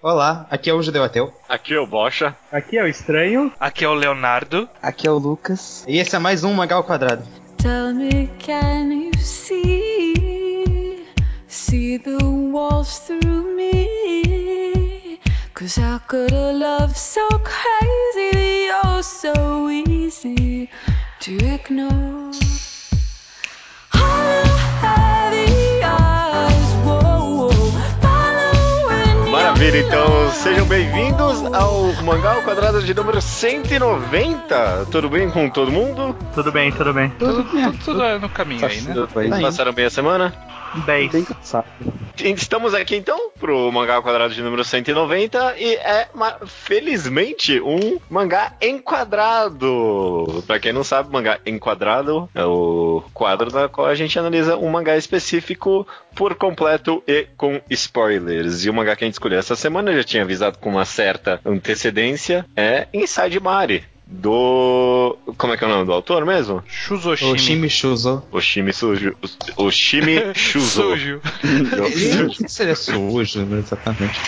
Olá, aqui é o Judeu Ateu. Aqui é o Bocha. Aqui é o Estranho. Aqui é o Leonardo. Aqui é o Lucas. E esse é mais um Magal Quadrado. Tell me, can you see? See the walls through me? Cause how could a love so crazy oh so easy to ignore? Maravilha, então sejam bem-vindos ao Mangá ao Quadrado de número 190. Tudo bem com todo mundo? Tudo bem, tudo bem. Tudo, tudo, tudo é no caminho aí, né? Bem, Passaram bem a semana? 10. bem cansado. Estamos aqui então pro Mangá ao Quadrado de número 190 e é felizmente um mangá enquadrado. Pra quem não sabe, mangá enquadrado é o quadro na qual a gente analisa um mangá específico por completo e com spoilers. E o mangá que a gente escolheu essa semana, eu já tinha avisado com uma certa antecedência, é Inside Mari. Do. Como é que é o nome do autor mesmo? Shuzoshimi. Oshimi Shuzo. Oshimi Sujo. Oshimi Shuzo. Sujo. Ele, ele é sujo, né, exatamente.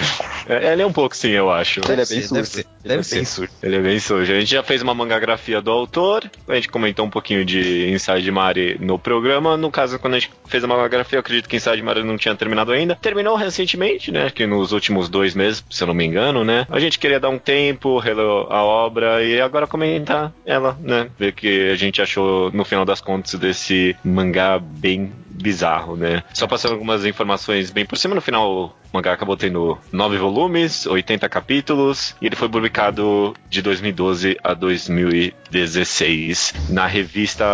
É, Ele é um pouco sim, eu acho. Ele é bem ser, sujo. Deve ser. Deve ser. sujo. Ele é bem sujo. A gente já fez uma mangagrafia do autor, a gente comentou um pouquinho de Inside Mari no programa. No caso, quando a gente fez a mangagrafia, eu acredito que Inside Mari não tinha terminado ainda. Terminou recentemente, né? Que nos últimos dois meses, se eu não me engano, né? A gente queria dar um tempo, reler a obra e agora comentar ela, né? Ver o que a gente achou no final das contas desse mangá bem bizarro, né? Só passando algumas informações bem por cima, no final o mangá acabou tendo nove volumes, 80 capítulos, e ele foi publicado de 2012 a 2016 na revista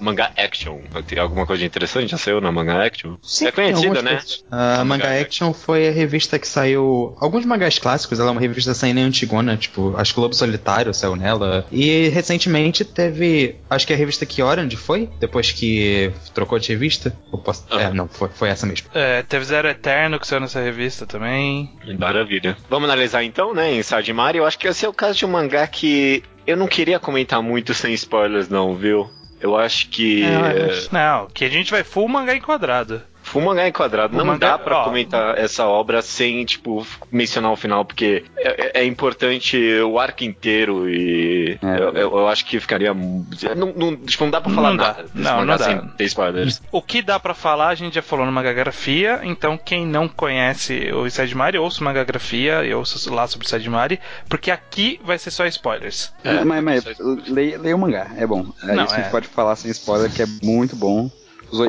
Manga Action. Tem alguma coisa interessante já saiu na Manga Action? é conhecida, né? A Manga Action foi a revista que saiu. Alguns mangás clássicos, ela é uma revista saindo antigona, tipo, acho que o Lobo Solitário saiu nela. E recentemente teve. Acho que a revista Kyoran foi? Depois que trocou de revista? Eu posso- É, Aham. não, foi, foi essa mesmo. É, teve Zero Eterno que saiu nessa revista também. Maravilha. Vamos analisar então, né, Inside Mari. Eu acho que esse é o caso de um mangá que eu não queria comentar muito sem spoilers, não, viu? Eu acho que. É, Não, que a gente vai full mangá enquadrado. Full mangá enquadrado. O Não mangá- dá pra ó. comentar essa obra sem, tipo, mencionar o final, porque é, é importante o arco inteiro e É. eu, eu- eu acho que ficaria. Não, não, tipo, não dá pra falar Não nada desse Não, mangá não dá. sem ter spoilers. O que dá pra falar, a gente já falou no Magagrafia, então quem não conhece o Inside Mari, ouça o Magagrafia e ouça lá sobre o Inside Mari, porque aqui vai ser só spoilers. É, mas, mas leia, leia o mangá, é bom. É Não, isso que a é. gente pode falar sem spoiler, que é muito bom.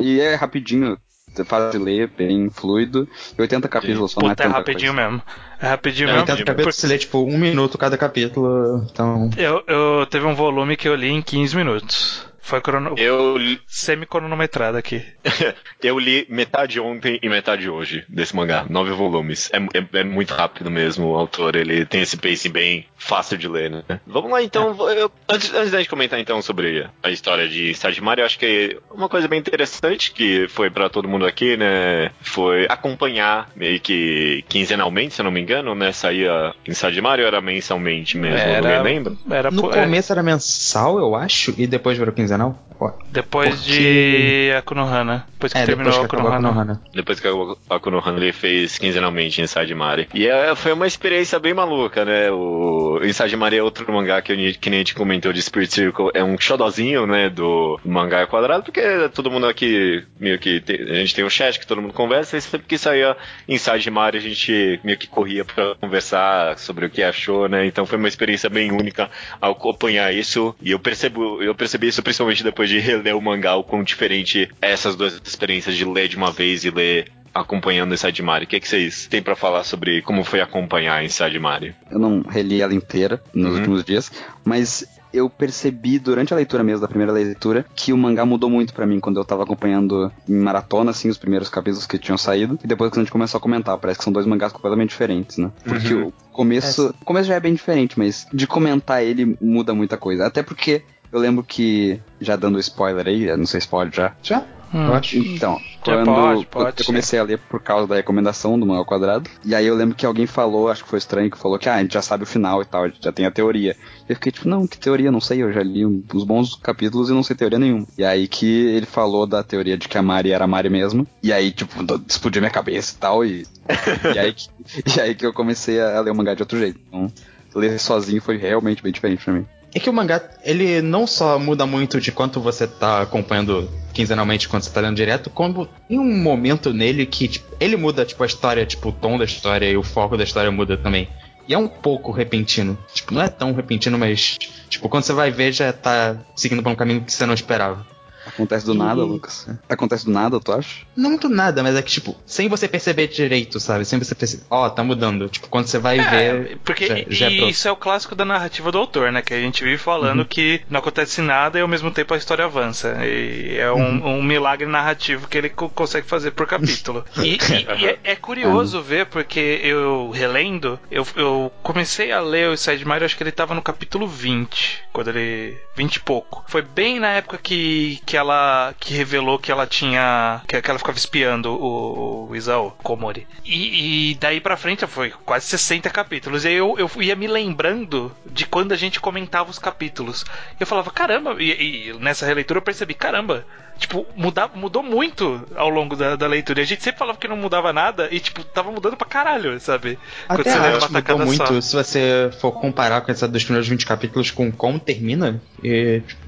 E é rapidinho, fácil de ler, bem fluido. E 80 capítulos só não é Puta, é tanta rapidinho coisa. mesmo. É rapidinho É, mesmo. 80 capítulos se lê, tipo, um minuto cada capítulo, então. Eu, eu teve um volume que eu li em 15 minutos. Foi crono... Eu, li- semi-cronometrado aqui. eu li metade ontem e metade hoje desse mangá, nove volumes. É, é- é muito rápido mesmo, o autor ele tem esse pacing bem fácil de ler, né? Vamos lá então, eu- antes, antes da gente comentar então sobre a história de Inside Mario, eu acho que uma coisa bem interessante que foi pra todo mundo aqui, né, foi acompanhar meio que quinzenalmente, se eu não me engano, né, saía Inside Mario era mensalmente mesmo, Era- lembra? Era No é, começo era mensal, eu acho, e depois virou quinzenal. Ó, depois porque- de Akunohana. Depois que É, terminou depois que Akunohana. Konohana. Depois que a Akunohana ele fez quinzenalmente Inside Mari. E é, foi uma experiência bem maluca, né? O Inside Mari é outro mangá que, eu- que nem a gente comentou de Spirit Circle. É um xodozinho, né? Do mangá quadrado, porque todo mundo aqui meio que. tem- a gente tem um chat que todo mundo conversa, e sempre que saía Inside Mari a gente meio que corria pra conversar sobre o que achou, né? Então foi uma experiência bem única ao acompanhar isso. E eu percebo, eu percebi isso principalmente depois de reler o mangá, o quão diferente é essas duas experiências de ler de uma vez e ler acompanhando Inside Mari. O que, que vocês têm pra falar sobre como foi acompanhar Inside Mari? Eu não reli ela inteira nos Uhum. últimos dias, mas eu percebi durante a leitura mesmo, da primeira leitura, que o mangá mudou muito pra mim quando eu tava acompanhando em maratona, assim, os primeiros capítulos que tinham saído, e depois que a gente começou a comentar. Parece que são dois mangás completamente diferentes, né? Porque Uhum. o começo. O começo já é bem diferente, mas de comentar ele muda muita coisa. Até porque eu lembro que, já dando spoiler aí, não sei se pode já. Já? eu acho. Então, quando pode, pode eu comecei a ler por causa da recomendação do Mangá ao Quadrado, e aí eu lembro que alguém falou, acho que foi estranho, que falou que ah, a gente já sabe o final e tal, a gente já tem a teoria. Eu fiquei tipo, não, que teoria? Não sei, eu já li os bons capítulos e não sei teoria nenhuma. E aí que ele falou da teoria de que a Mari era a Mari mesmo, e aí, tipo, explodiu minha cabeça e tal, e, e, aí, que- e aí que eu comecei a ler o mangá de outro jeito. Então, ler sozinho foi realmente bem diferente pra mim. É que o mangá, ele não só muda muito de quanto você tá acompanhando quinzenalmente quando você tá lendo direto, como tem um momento nele que tipo, ele muda tipo a história, tipo o tom da história e o foco da história muda também. E é um pouco repentino. Tipo, não é tão repentino, mas tipo, quando você vai ver já tá seguindo por um caminho que você não esperava. Acontece do E- nada, Lucas? Acontece do nada, tu acha? Não do nada, mas é que, tipo, sem você perceber direito, sabe? Sem você perceber. Ó, tá mudando. Tipo, quando você vai É, ver. porque já- já é e pronto. isso é o clássico da narrativa do autor, né? Que a gente vive falando que não acontece nada e ao mesmo tempo a história avança. E é um, um milagre narrativo que ele co- consegue fazer por capítulo. E, e- e é, é curioso ver, porque eu relendo, eu, eu comecei a ler o Side Mario, acho que ele tava no capítulo 20, quando ele. 20 e pouco. Foi bem na época que, que ela. que revelou que ela tinha. que, ela ficava espiando o, o Isao Komori. E, e daí pra frente foi quase 60 capítulos. E aí eu, eu ia me lembrando de quando a gente comentava os capítulos. Eu falava, caramba, e, e nessa releitura eu percebi, caramba. Tipo, muda, mudou muito ao longo da, da leitura. A gente sempre falava que não mudava nada e, tipo, tava mudando pra caralho, sabe? Quando Até você a arte mudou muito. só. Se você for comparar com essa dos primeiros 20 capítulos com como termina, e, tipo,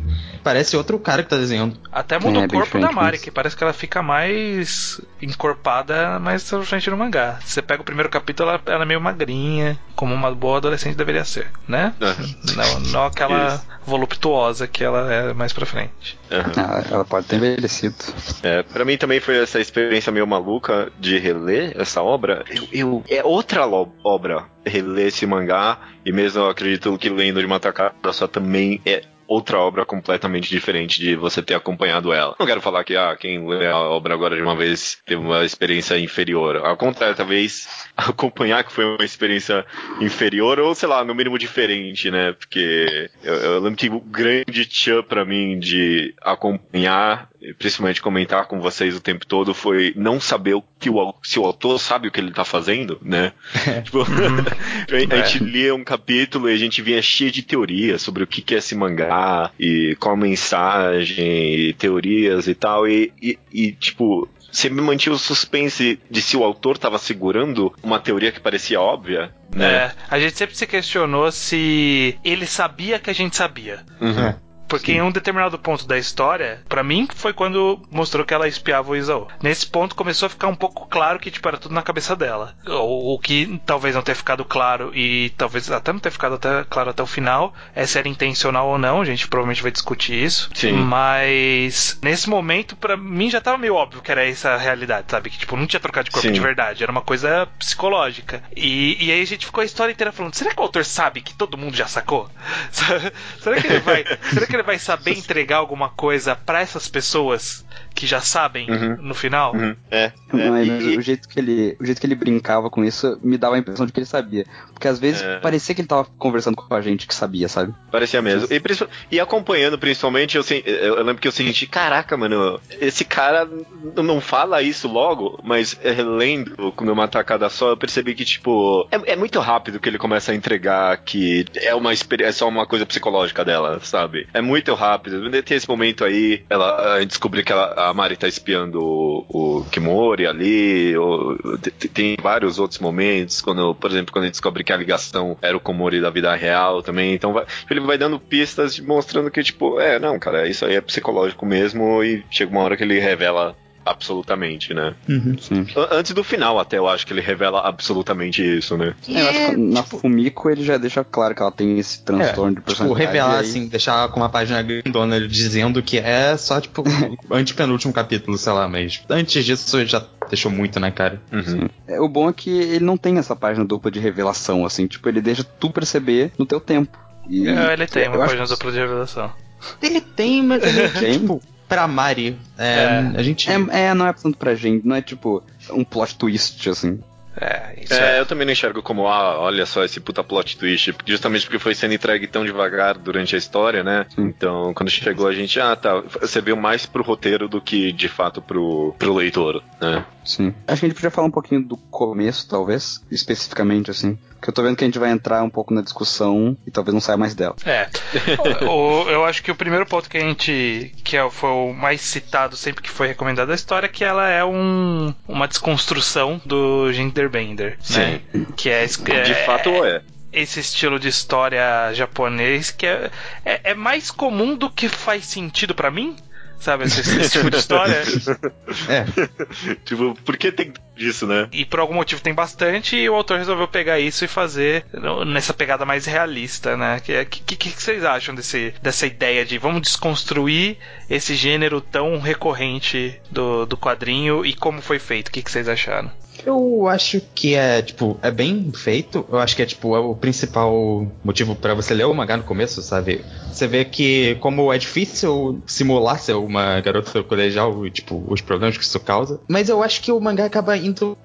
parece outro cara que tá desenhando. Até muda É, o corpo da Mari, que parece que ela fica mais encorpada mais pra frente no mangá. Você pega o primeiro capítulo, ela, ela é meio magrinha, como uma boa adolescente deveria ser, né? Aham. Não, não aquela Isso. voluptuosa que ela é mais pra frente. Ah, ela pode ter envelhecido. É, pra mim também foi essa experiência meio maluca de reler essa obra. Eu, eu- é outra obra reler esse mangá, e mesmo eu acredito que lendo de uma tacada só também é outra obra completamente diferente de você ter acompanhado ela. Não quero falar que ah, quem lê a obra agora de uma vez teve uma experiência inferior. Ao contrário, talvez acompanhar que foi uma experiência inferior ou, sei lá, no mínimo diferente, né? Porque eu, eu lembro que o grande tchan pra mim de acompanhar, principalmente comentar com vocês o tempo todo, foi não saber o que o, se o autor sabe o que ele tá fazendo, né? tipo, a gente lia um capítulo e a gente vinha cheio de teorias sobre o que, que é esse mangá e qual a mensagem, e teorias e tal, e, e, e, tipo. Sempre mantinha o suspense de se o autor tava segurando uma teoria que parecia óbvia, né? É, a gente sempre se questionou se ele sabia que a gente sabia. Uhum. Porque em um determinado ponto da história, pra mim foi quando mostrou que ela espiava o Isaú. Nesse ponto começou a ficar um pouco claro que tipo era tudo na cabeça dela. O, o que talvez não tenha ficado claro e talvez até não tenha ficado até claro até o final é se era intencional ou não. A gente provavelmente vai discutir isso. Sim. Mas nesse momento pra mim já tava meio óbvio que era essa a realidade, sabe? Que tipo não tinha trocado de corpo Sim. de verdade, era uma coisa psicológica. E, e aí a gente ficou a história inteira falando: será que o autor sabe que todo mundo já sacou? será que ele vai, será que ele vai saber entregar alguma coisa pra essas pessoas que já sabem Uhum. no final? Uhum. É. é. Mas E- o, jeito que ele, o jeito que ele brincava com isso me dava a impressão de que ele sabia. Porque às vezes É. parecia que ele tava conversando com a gente que sabia, sabe? Parecia mesmo. E, e acompanhando, principalmente, eu, eu- eu lembro que eu senti, caraca, mano, esse cara não fala isso logo, mas é, lendo com uma tacada só, eu percebi que, tipo, é, é muito rápido que ele começa a entregar que é uma é só uma coisa psicológica dela, sabe? É muito rápido. Tem esse momento aí, ela a gente descobre que ela, a Mari tá espiando o, o Kimori ali, tem vários outros momentos, quando, por exemplo, quando a gente descobre que a ligação era o Komori da vida real também, então vai- ele vai dando pistas mostrando que, tipo, é, não, cara, isso aí é psicológico mesmo, e chega uma hora que ele revela absolutamente, né? Sim. An- Antes do final, até eu acho que ele revela absolutamente isso, né? É, eu acho que na Fumiko ele já deixa claro que ela tem esse transtorno de Tipo, personalidade. revelar e aí- assim, deixar com uma página grandona dizendo que é só, tipo, o antepenúltimo capítulo, sei lá, mas antes disso já deixou muito na cara. Uhum. É, o bom é que ele não tem essa página dupla de revelação, assim, tipo, ele deixa tu perceber no teu tempo. E É, ele tem uma página que- dupla de revelação. Ele tem, mas ele Tem? tipo, pra Mari. É, É. A gente. É, é, não é tanto pra gente, não é tipo um plot twist, assim. É, isso É, é. eu também não enxergo como, ah, olha só esse puta plot twist, justamente porque foi sendo entregue tão devagar durante a história, né? Então, quando chegou a gente, ah, tá, você viu mais pro roteiro do que de fato pro, pro leitor, né? Sim. Acho que a gente podia falar um pouquinho do começo, talvez, especificamente, assim. Porque eu tô vendo que a gente vai entrar um pouco na discussão e talvez não saia mais dela. É. O- eu acho que o primeiro ponto que a gente. que é, foi o mais citado sempre que foi recomendado a história, é que ela é um, uma desconstrução do Genderbender. Né? Que é, De é- fato é. esse estilo de história japonês que é, é, é mais comum do que faz sentido pra mim. Sabe, esse, esse tipo de história. É, Tipo, por que tem disso, né? E por algum motivo tem bastante, e o autor resolveu pegar isso e fazer nessa pegada mais realista, né? O que, que, que vocês acham desse, dessa ideia de vamos desconstruir esse gênero tão recorrente do, do quadrinho e como foi feito? O que, que vocês acharam? eu acho que é, tipo, é bem feito. Eu acho que é, tipo, é o principal motivo pra você ler o mangá no começo, sabe? Você vê que, como é difícil simular ser uma garota colegial e, tipo, os problemas que isso causa. Mas eu acho que o mangá acaba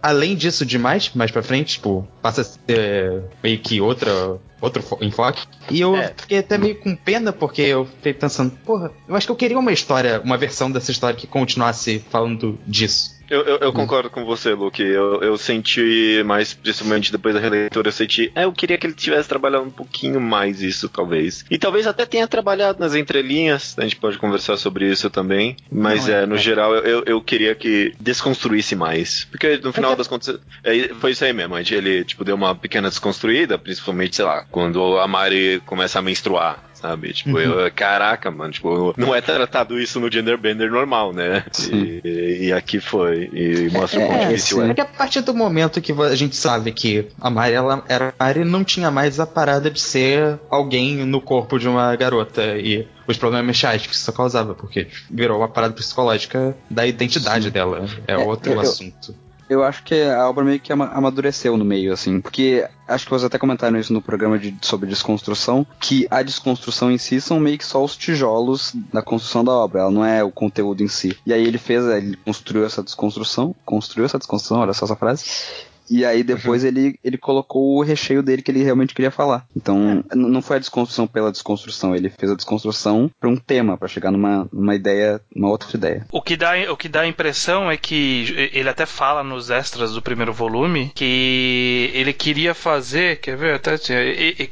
além disso demais, mais pra frente, tipo, passa a ser meio que outra. Outro fo- enfoque. E eu É. fiquei até meio com pena, porque eu fiquei pensando, porra, eu acho que eu queria uma história, uma versão dessa história que continuasse falando disso. Eu, eu, eu concordo com você, Luke. Eu, eu senti mais, principalmente depois da releitura, eu senti. É, eu queria que ele tivesse trabalhado um pouquinho mais isso, talvez. E talvez até tenha trabalhado nas entrelinhas. A gente pode conversar sobre isso também. Mas Não, é- é, no é. geral, eu, eu queria que desconstruísse mais. Porque no final que- das contas, é, foi isso aí mesmo. Ele, tipo, deu uma pequena desconstruída, principalmente, sei lá, quando a Mari começa a menstruar. Sabe? Tipo, eu, caraca, mano, tipo, não é tratado isso no genderbender normal, né? E, e aqui foi. E mostra o quão É, difícil é. É que a partir do momento que a gente sabe que a Mari, ela era a Mari, não tinha mais a parada de ser alguém no corpo de uma garota e os problemas mentais que isso causava, porque virou uma parada psicológica da identidade Sim. dela. É, É, outro eu- assunto. Eu acho que a obra meio que ama- amadureceu no meio, assim. Porque acho que vocês até comentaram isso no programa de, sobre desconstrução, que a desconstrução em si são meio que só os tijolos da construção da obra, ela não é o conteúdo em si. E aí ele fez, ele construiu essa desconstrução, construiu essa desconstrução, olha só essa frase. E aí depois ele, ele colocou o recheio dele que ele realmente queria falar. Então, n- não foi a desconstrução pela desconstrução, ele fez a desconstrução para um tema, para chegar numa, numa ideia, uma outra ideia. O que, dá, o que dá a impressão é que ele até fala nos extras do primeiro volume que ele queria fazer, quer ver? Até,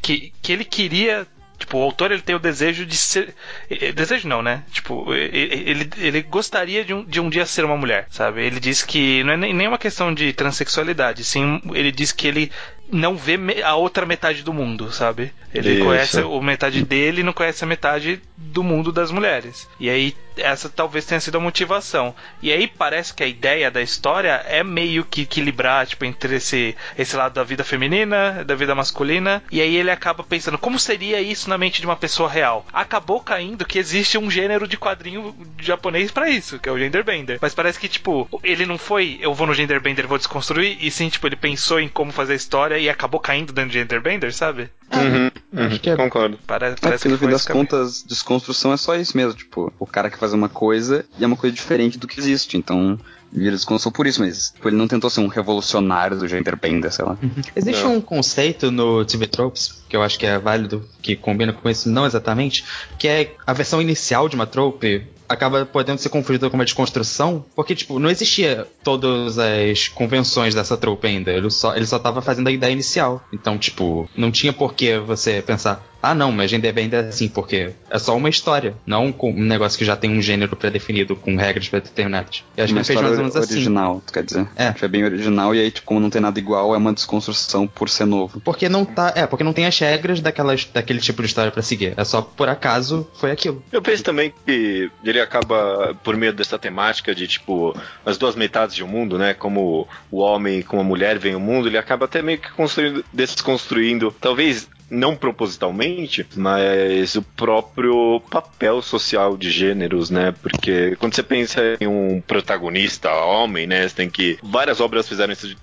que, que ele queria. Tipo, o autor ele tem o desejo de ser. eh, Desejo não, né? Tipo, eh, ele, ele gostaria de um, de um dia ser uma mulher, sabe? Ele diz que não é nem uma questão de transexualidade, sim, ele diz que ele não vê a outra metade do mundo, sabe? Ele Isso. conhece o metade dele e não conhece a metade do mundo das mulheres. E aí, essa talvez tenha sido a motivação. E aí parece que a ideia da história é meio que equilibrar, tipo, entre esse, esse lado da vida feminina, da vida masculina. E aí ele acaba pensando, como seria isso na mente de uma pessoa real? Acabou caindo que existe um gênero de quadrinho japonês pra isso, que é o genderbender. Mas parece que, tipo, ele não foi, eu vou no genderbender e vou desconstruir, e sim, tipo, ele pensou em como fazer a história e acabou caindo dentro do genderbender, sabe? Uhum, uhum, Acho que é- Concordo. Parece, É, parece no que foi fim das contas, desconstrução é só isso mesmo. Tipo, o cara que faz uma coisa e é uma coisa diferente do que existe. Então, vira desconstrução por isso, mas tipo, ele não tentou ser um revolucionário do genderbender, sei lá. Existe Não. um conceito no TV Tropes, que eu acho que é válido, que combina com isso, não exatamente, que é a versão inicial de uma trope acaba podendo ser confundida com uma desconstrução, porque, tipo, não existia todas as convenções dessa trope ainda, ele só, ele só tava fazendo a ideia inicial. Então, tipo, não tinha por que você pensar, ah não, mas Genderbender é assim, porque é só uma história, não com um negócio que já tem um gênero pré-definido, com regras pré-determinadas. E acho que uma ele fez mais ou menos assim. original, tu quer dizer. É. Tipo, é bem original e aí, tipo, como não tem nada igual, é uma desconstrução por ser novo. Porque não tá. É, porque não tem as regras daquelas, daquele tipo de história pra seguir. É só por acaso foi aquilo. Eu penso também que ele acaba, por meio dessa temática de, tipo, as duas metades de um mundo, né? Como o homem e como a mulher vem o mundo, ele acaba até meio que construindo, desconstruindo, talvez não propositalmente, mas o próprio papel social de gêneros, né? Porque quando você pensa em um protagonista homem, né? Você tem que. Várias obras fizeram isso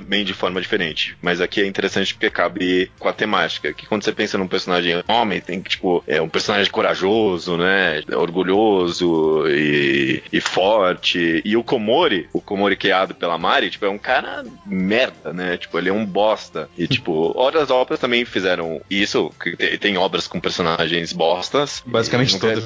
também de forma diferente. Mas aqui é interessante porque cabe com a temática. Que quando você pensa num personagem homem, tem que, tipo, é um personagem corajoso, né? Orgulhoso e, e forte. E o Komori, o Komori criado pela Mari, tipo, é um cara merda, né? Tipo, ele é um bosta. E, tipo, outras obras também fizeram isso. Tem, tem obras com personagens bostas. Basicamente todos,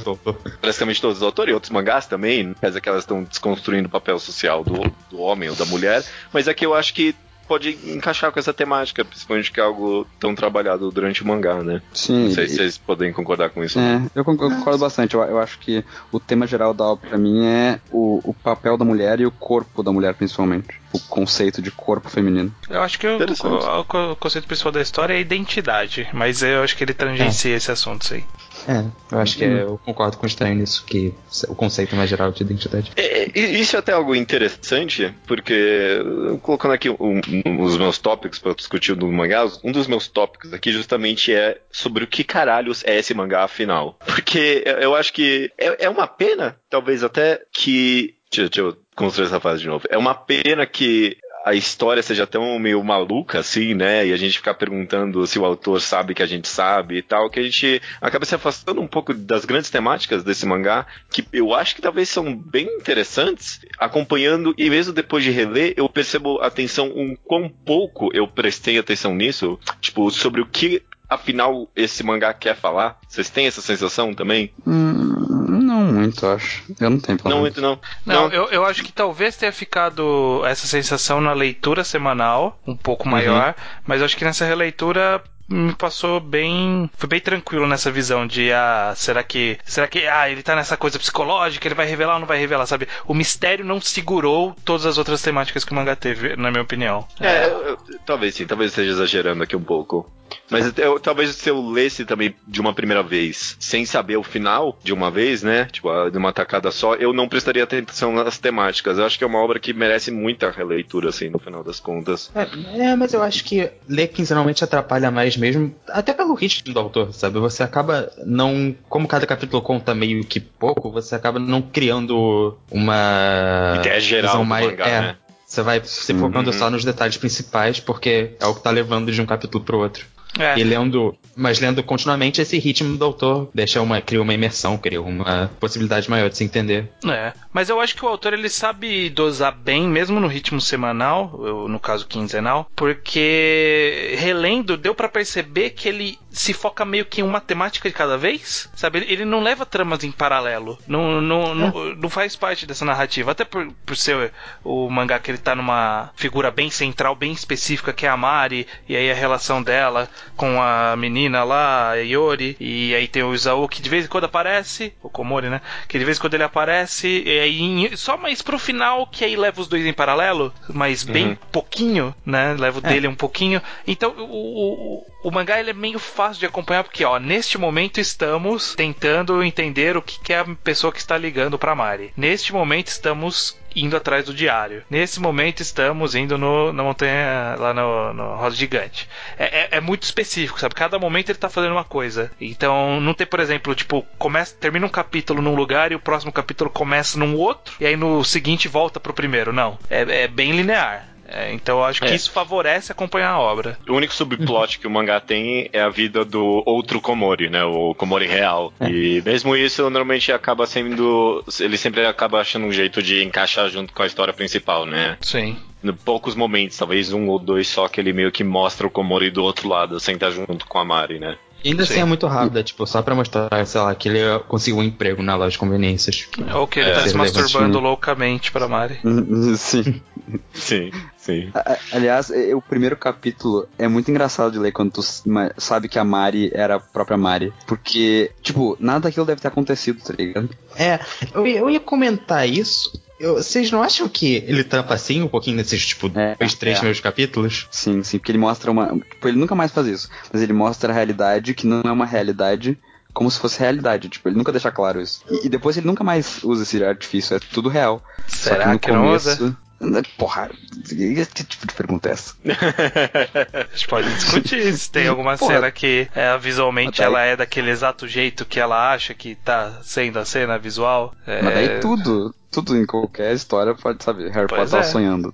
praticamente todos os autores, e outros mangás também, apesar que elas estão desconstruindo o papel social do, do homem ou da mulher, mas aqui eu acho que pode encaixar com essa temática, principalmente que é algo tão trabalhado durante o mangá, né? Sim. Não sei e- se vocês podem concordar com isso. É, eu con- eu concordo bastante. Eu, eu acho que o tema geral da obra pra mim é o, o papel da mulher e o corpo da mulher, principalmente. O conceito de corpo feminino. Eu acho que o, o- o conceito principal da história é a identidade, mas eu acho que ele tangencia esse assunto, sim. É, eu acho que é, eu concordo com o Estranho nisso, que o conceito mais geral de identidade. É, é, isso é até algo interessante, porque colocando aqui um- um- os meus tópicos para discutir do mangá, um dos meus tópicos aqui justamente é sobre o que caralhos é esse mangá afinal. Porque eu eu acho que é, é uma pena, talvez até que. Deixa, deixa eu construir essa frase de novo. É uma pena que a história seja tão meio maluca assim, né? E a gente ficar perguntando se o autor sabe que a gente sabe e tal, que a gente acaba se afastando um pouco das grandes temáticas desse mangá, que eu acho que talvez são bem interessantes, acompanhando, e mesmo depois de reler, eu percebo atenção um quão pouco eu prestei atenção nisso, tipo, sobre o que afinal esse mangá quer falar. Vocês têm essa sensação também? Hum, não muito, acho. Eu não tenho pelo Não muito, não. Não, Eu, eu acho que talvez tenha ficado essa sensação na leitura semanal, um pouco maior, mas eu acho que nessa releitura me passou bem. Foi bem tranquilo nessa visão de ah, será que. Será que. Ah, ele tá nessa coisa psicológica, ele vai revelar ou não vai revelar, sabe? O mistério não segurou todas as outras temáticas que o mangá teve, na minha opinião. É, eu- eu- talvez sim, talvez eu esteja exagerando aqui um pouco. Mas eu- talvez se eu lesse também de uma primeira vez, sem saber o final de uma vez, né? Tipo, de uma tacada só, eu não prestaria atenção nas temáticas. Eu acho que é uma obra que merece muita releitura, assim, no final das contas. É, é, mas eu acho que ler quinzenalmente atrapalha mais mesmo, até pelo ritmo do autor, sabe? Você acaba não. Como cada capítulo conta meio que pouco, você acaba não criando uma. Ideia geral do mais, mangá, é, né? Você vai se focando Uhum. só nos detalhes principais, porque é o que tá levando de um capítulo pro outro. É. E lendo, mas lendo continuamente esse ritmo do autor deixa uma, cria uma imersão, cria uma possibilidade maior de se entender. É, mas eu acho que o autor ele sabe dosar bem, mesmo no ritmo semanal, ou no caso quinzenal, porque relendo deu pra perceber que ele se foca meio que em uma temática de cada vez, sabe? Ele, não leva tramas em paralelo, não, não, não, não faz parte dessa narrativa, até por, por ser o mangá que ele tá numa figura bem central, bem específica, que é a Mari, e aí a relação dela com a menina lá, a Yori, e aí tem o Isaú que de vez em quando aparece, o Komori, né? Que de vez em quando ele aparece, e aí só mais pro final que aí leva os dois em paralelo, mas bem Uhum. pouquinho, né? Leva o É. dele um pouquinho. Então o, o, o mangá ele é meio fácil de acompanhar porque, ó, neste momento estamos tentando entender o que, que é a pessoa que está ligando pra Mari. Neste momento estamos indo atrás do diário. Nesse momento estamos indo no, na montanha, lá no, no Rosa Gigante. É, é- é muito específico, sabe? Cada momento ele tá fazendo uma coisa. Então não tem, por exemplo, tipo, começa, termina um capítulo num lugar e o próximo capítulo começa num outro, e aí no seguinte volta pro primeiro. Não. É, é bem linear. É, então eu acho que É. isso favorece acompanhar a obra. O único subplot que o mangá tem é a vida do outro Komori, né? O Komori real. E mesmo isso, normalmente acaba sendo. Ele sempre acaba achando um jeito de encaixar junto com a história principal, né? Sim. Em poucos momentos, talvez um ou dois só, que ele meio que mostra o Komori do outro lado, sem estar junto com a Mari, né? E ainda Sim. assim é muito rápido, é, tipo, só pra mostrar, sei lá, que ele conseguiu um emprego na loja de conveniências. Ou que ele É, tá se masturbando loucamente pra Mari. Sim. Sim, sim. A- Aliás, é- o primeiro capítulo é muito engraçado de ler quando tu sabe que a Mari era a própria Mari. Porque, tipo, nada daquilo deve ter acontecido, tá ligado? É, eu, ia- eu ia comentar isso. Eu- vocês não acham que ele trampa assim um pouquinho nesses, tipo, É, dois, três é. primeiros capítulos? Sim, sim, porque ele mostra uma. Tipo, ele nunca mais faz isso. Mas ele mostra a realidade que não é uma realidade. Como se fosse realidade, tipo, ele nunca deixa claro isso. E, e depois ele nunca mais usa esse artifício, é tudo real. Só Será no que não usa? Porra, que tipo de pergunta é essa? A gente pode discutir se tem alguma Porra. cena que é, visualmente ela é daquele exato jeito que ela acha que tá sendo a cena visual. É, Mas daí tudo. Tudo em qualquer história pode saber. Harry Pois Potter tava é. sonhando.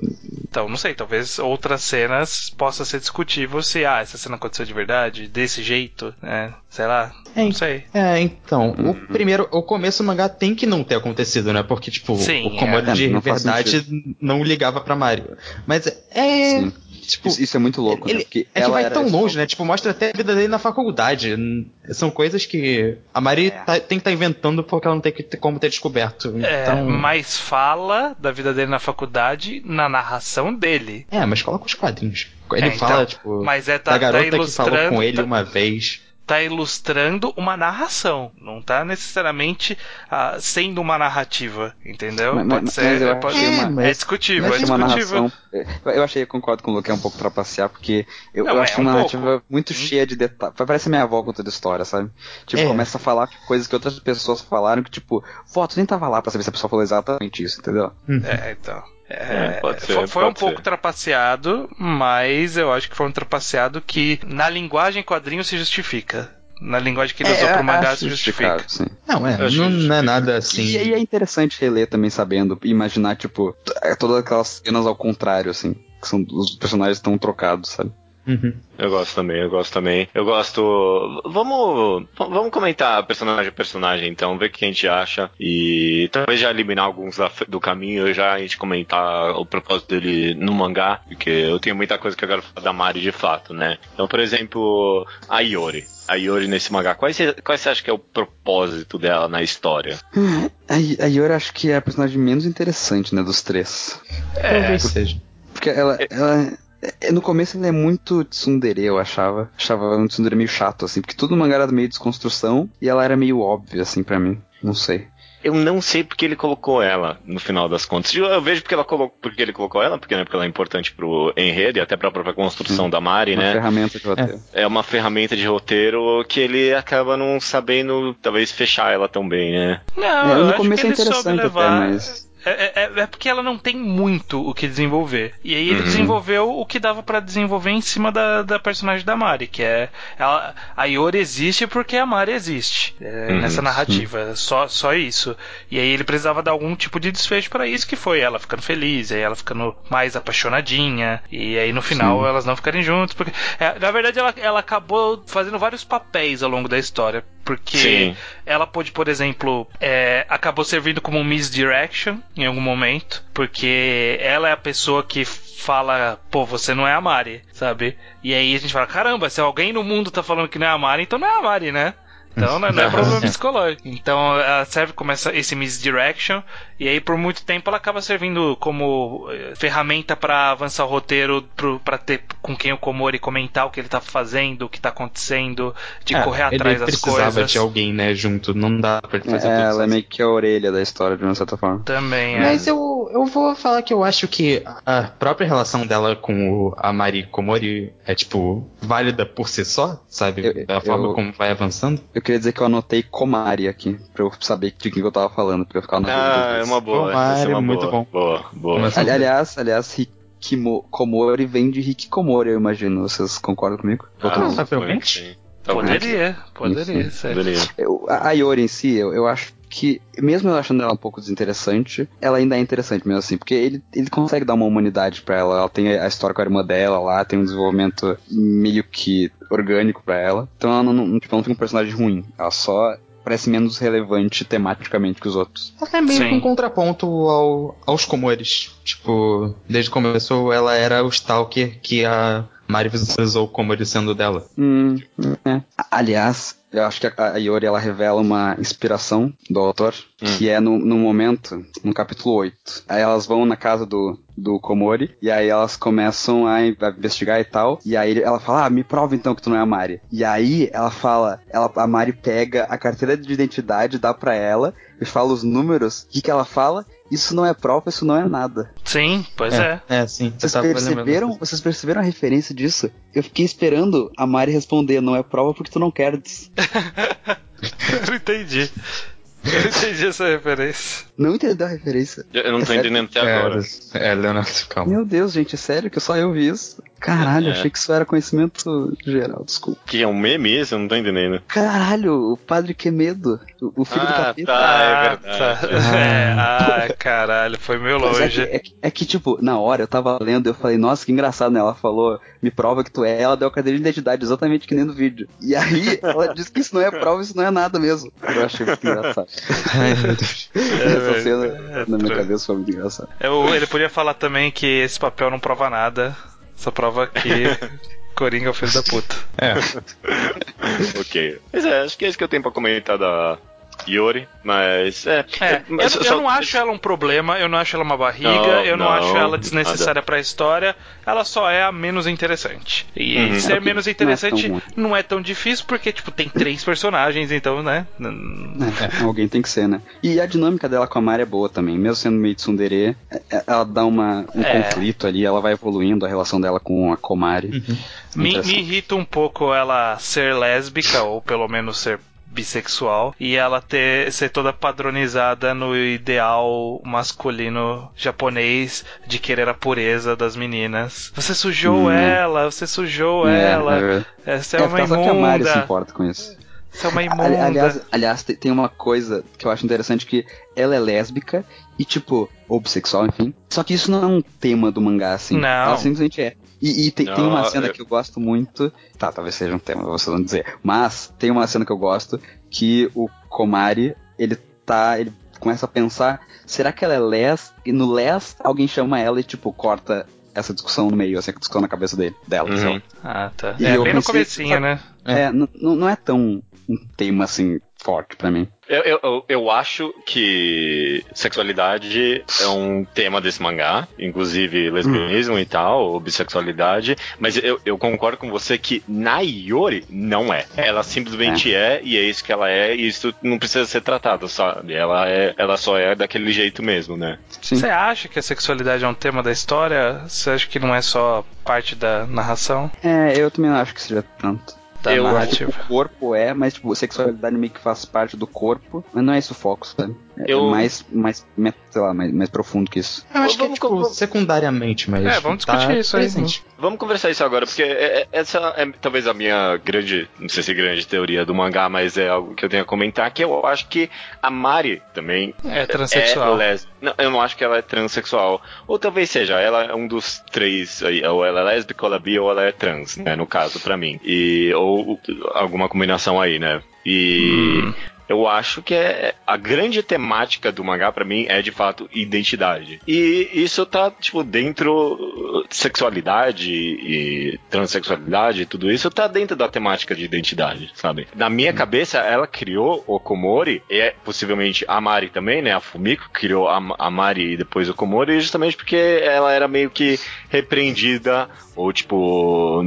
Então, não sei, talvez outras cenas possa ser discutível se, ah, essa cena aconteceu de verdade, desse jeito, né? Sei lá, É, não sei. É, então, o primeiro, o começo do mangá tem que não ter acontecido, né? Porque, tipo, Sim, o Komori é. de É, não verdade não ligava pra Mario. Mas é. Sim. Tipo, Isso, isso é muito louco, ele, né? Porque é que ela vai tão longe, né? Tipo, mostra até a vida dele na faculdade. São coisas que a Mari É. tá- tem que estar inventando porque ela não tem que ter como ter descoberto. É, Então, mas fala da vida dele na faculdade na narração dele. é, mas coloca os quadrinhos. Ele É, fala, então, tipo, Mas é tá, da garota tá que falou com ele tá, uma vez. Tá ilustrando uma narração, não tá necessariamente ah, sendo uma narrativa, entendeu? Mas- pode mas- ser, mas eu pode- achei uma- é discutível, mas é Achei uma discutível. narração. Eu achei, eu concordo com o Luke, é um pouco trapacear, porque eu, Não, eu é acho um uma narrativa pouco. muito Hum. cheia de detalhes. Parece minha avó contando história, sabe? Tipo, É. começa a falar coisas que outras pessoas falaram que, tipo, tu nem tava lá pra saber se a pessoa falou exatamente isso, entendeu? É, então. É, pode ser, foi foi um pode pouco ser. trapaceado, mas eu acho que foi um trapaceado que na linguagem quadrinho se justifica. Na linguagem que ele usou pro mangá se justifica. sim. Não, é, não, não é nada assim. E, e é interessante reler também sabendo, imaginar, tipo, t- todas aquelas cenas ao contrário, assim. Que são os personagens estão trocados, sabe? Uhum. Eu gosto também, eu gosto também. Eu gosto. Vamos. Vamos comentar personagem a personagem, então, ver o que a gente acha. E talvez já eliminar alguns da- do caminho, já a gente comentar o propósito dele no mangá, porque eu tenho muita coisa que eu quero falar da Mari de fato, né? Então, por exemplo, a Iori. A Iori nesse mangá, qual você, acha que é o propósito dela na história? A, I- a Yori acho que é a personagem menos interessante, né, dos três. É, Talvez seja. Porque ela, ela no começo ela é muito tsundere, eu achava. Achava um tsundere meio chato, assim, porque todo mangá era meio desconstrução e ela era meio óbvia, assim, pra mim. Não sei. Eu não sei porque ele colocou ela, no final das contas. Eu, eu vejo porque, ela colocou, porque ele colocou ela, porque, né, porque ela é importante pro enredo e até pra própria construção da Mari, Uma né? ferramenta de roteiro. é uma ferramenta de roteiro que ele acaba não sabendo, talvez, fechar ela tão bem, né? Não, É, eu no acho começo que é ele soube interessante levar. até, mas. É, é- é porque ela não tem muito o que desenvolver. E aí ele Uhum. desenvolveu o que dava pra desenvolver em cima da, da personagem da Mari, que é. Ela, a Yori existe porque a Mari existe é, Uhum, nessa narrativa. Só, só isso. E aí ele precisava dar algum tipo de desfecho pra isso, que foi ela ficando feliz, aí ela ficando mais apaixonadinha. E aí no final Sim. elas não ficarem juntas. Porque, é, na verdade, ela, ela acabou fazendo vários papéis ao longo da história. Porque Sim. ela pôde, por exemplo, é, acabou servindo como misdirection em algum momento, porque ela é a pessoa que fala, pô, você não é a Mari, sabe? E aí a gente fala, caramba, se alguém no mundo tá falando que não é a Mari, então não é a Mari, né? Então não é, não é problema psicológico. Então ela serve como essa, esse misdirection, e aí por muito tempo ela acaba servindo como eh, ferramenta pra avançar o roteiro, pro, pra ter com quem o Komori comentar o que ele tá fazendo, o que tá acontecendo, de É, correr ele atrás das precisava coisas. de alguém, né, junto. Não dá pra ele fazer É, tudo ela é meio que a orelha da história, de uma certa forma. Também é. Mas eu, eu vou falar que eu acho que a própria relação dela com o, a Mari Komori é, tipo, válida por si só, sabe? Eu- da forma eu- como vai avançando. Eu queria dizer que eu anotei Komari aqui, pra eu saber de quem que eu tava falando, pra eu ficar na Ah, dúvida. é uma boa. Tomara, essa é uma muito boa. bom. Boa, boa. Mas- Ali- Aliás, aliás, Hikimo, Komori vem de Hikikomori, eu imagino. Vocês concordam comigo? Ah, provavelmente. sim. Poderia, poderia ser. Poderia. Eu- a a Yori em si, eu, eu acho que, mesmo eu achando ela um pouco desinteressante, ela ainda é interessante mesmo assim, porque ele, ele consegue dar uma humanidade pra ela. Ela tem a história com a irmã dela lá, tem um desenvolvimento meio que orgânico pra ela. Então ela não, não, tipo, ela não tem um personagem ruim. Ela só parece menos relevante tematicamente que os outros. Ela é meio Sim. que um contraponto ao, aos Komores. Tipo, desde o começo ela era o Stalker que a Mari visualizou o Komori sendo dela. Hum, é. Aliás, eu acho que a, Yori ela revela uma inspiração do autor, que é no, no momento, no capítulo 8. Aí elas vão na casa do, do Komori, e aí elas começam a, in- a investigar e tal. E aí ela fala: Ah, me prova então que tu não é a Mari. E aí ela fala: ela, a Mari pega a carteira de identidade, dá pra ela, e fala os números. O que, que ela fala? Isso não é prova, isso não é nada. Sim, pois é. É, sim. Vocês tava perceberam, vocês perceberam a referência disso? Eu fiquei esperando a Mari responder, não é prova porque tu não queres. Eu não entendi. Eu entendi essa referência. Não entendeu a referência? Eu não tô É sério? entendendo até agora. É, é, Leonardo, calma. Meu Deus, gente, é sério que só eu vi isso? Caralho, É. achei que isso era conhecimento geral, desculpa. Que é um meme esse? Eu não tô entendendo. Caralho, o padre Quemedo, o, o filho do Ah, capeta. tá, é Ah, verdade. tá. É, ah, caralho, foi meio é que, longe. é, que, é que, tipo, na hora eu tava lendo eu falei, nossa, que engraçado, né? Ela falou, me prova que tu é, ela deu a cadeira de identidade, exatamente que nem no vídeo. E aí ela disse que isso não é prova, isso não é nada mesmo. Eu achei muito engraçado. Essa velho, cena é na minha cabeça foi muito engraçada. Ele podia falar também que esse papel não prova nada. Só prova que Coringa é o filho da puta. É, ok. Mas é, acho que é isso que eu tenho pra comentar da Yori, mas é. É, mas eu, só- eu não acho ela um problema, eu não acho ela uma barriga, Não, eu não, não, acho ela desnecessária nada. pra história, ela só é a menos interessante. E Uhum. ser menos interessante Não é não é tão difícil porque, tipo, tem três personagens, então, né? n- É, alguém tem que ser, né? E a dinâmica dela com a Mari é boa também. Mesmo sendo meio tsundere, é- é- ela dá uma, um É. conflito ali, ela vai evoluindo a relação dela com a Komari. Me, me Interessante. irrita um pouco ela ser lésbica, ou pelo menos ser bissexual, e ela ter ser toda padronizada no ideal masculino japonês de querer a pureza das meninas. Você sujou Hum. ela, você sujou É, ela. é, Essa é, é, uma só que a Mari se imunda. importa com isso. Essa é uma imunda. Aliás, aliás, te- tem uma coisa que eu acho interessante que ela é lésbica e, tipo, ou bissexual, enfim. Só que isso não é um tema do mangá, assim. Não. Ela simplesmente é. E, e tem, tem uma Não, cena eu- que eu gosto muito. Tá, talvez seja um tema, vocês vão dizer. Mas tem uma cena que eu gosto que o Komari, ele tá. Ele começa a pensar, será que ela é les? E no les, alguém chama ela e, tipo, corta essa discussão no meio, essa discussão na cabeça dele, dela. Uhum. Ah, tá. E É bem no pensei- comecinho, sabe- né? É. É, não é tão um tema assim forte pra mim. Eu, eu, eu- acho que sexualidade é um tema desse mangá, inclusive lesbianismo e tal, ou bissexualidade, mas eu, eu concordo com você que na Yori não é. Ela simplesmente é. e é isso que ela é, e isso não precisa ser tratado, sabe? Ela, é, ela só é daquele jeito mesmo, né? Sim. Você acha que a sexualidade é um tema da história? Você acha que não é só parte da narração? É, eu também não acho que seja tanto. Da Eu- narrativa? O corpo é, mas tipo, sexualidade meio que faz parte do corpo, mas não é isso o foco, sabe? É Eu- mais, mais, sei lá, mais, mais profundo que isso. eu acho que é, Vamos- tipo, vamos- secundariamente, mas. É, vamos discutir tá isso aí, presente. Vamos conversar isso agora, porque é- é- essa é talvez a minha grande, não sei se grande teoria do mangá, mas é algo que eu tenho a comentar, que eu acho que a Mari também É transexual. É lés- não, eu não acho que ela é transexual. Ou talvez seja, ela é um dos três aí, ou ela é lésbica, ou ela é bi, ou ela é trans, né, no caso, pra mim. E, ou alguma combinação aí, né? E Hum. Eu acho que é a grande temática do mangá pra mim é de fato identidade. E isso tá tipo dentro sexualidade e transexualidade, tudo isso tá dentro da temática de identidade, sabe? Na minha cabeça ela criou o Komori e é possivelmente a Mari também, né? A Fumiko criou a, a Mari e depois o Komori justamente porque ela era meio que repreendida ou tipo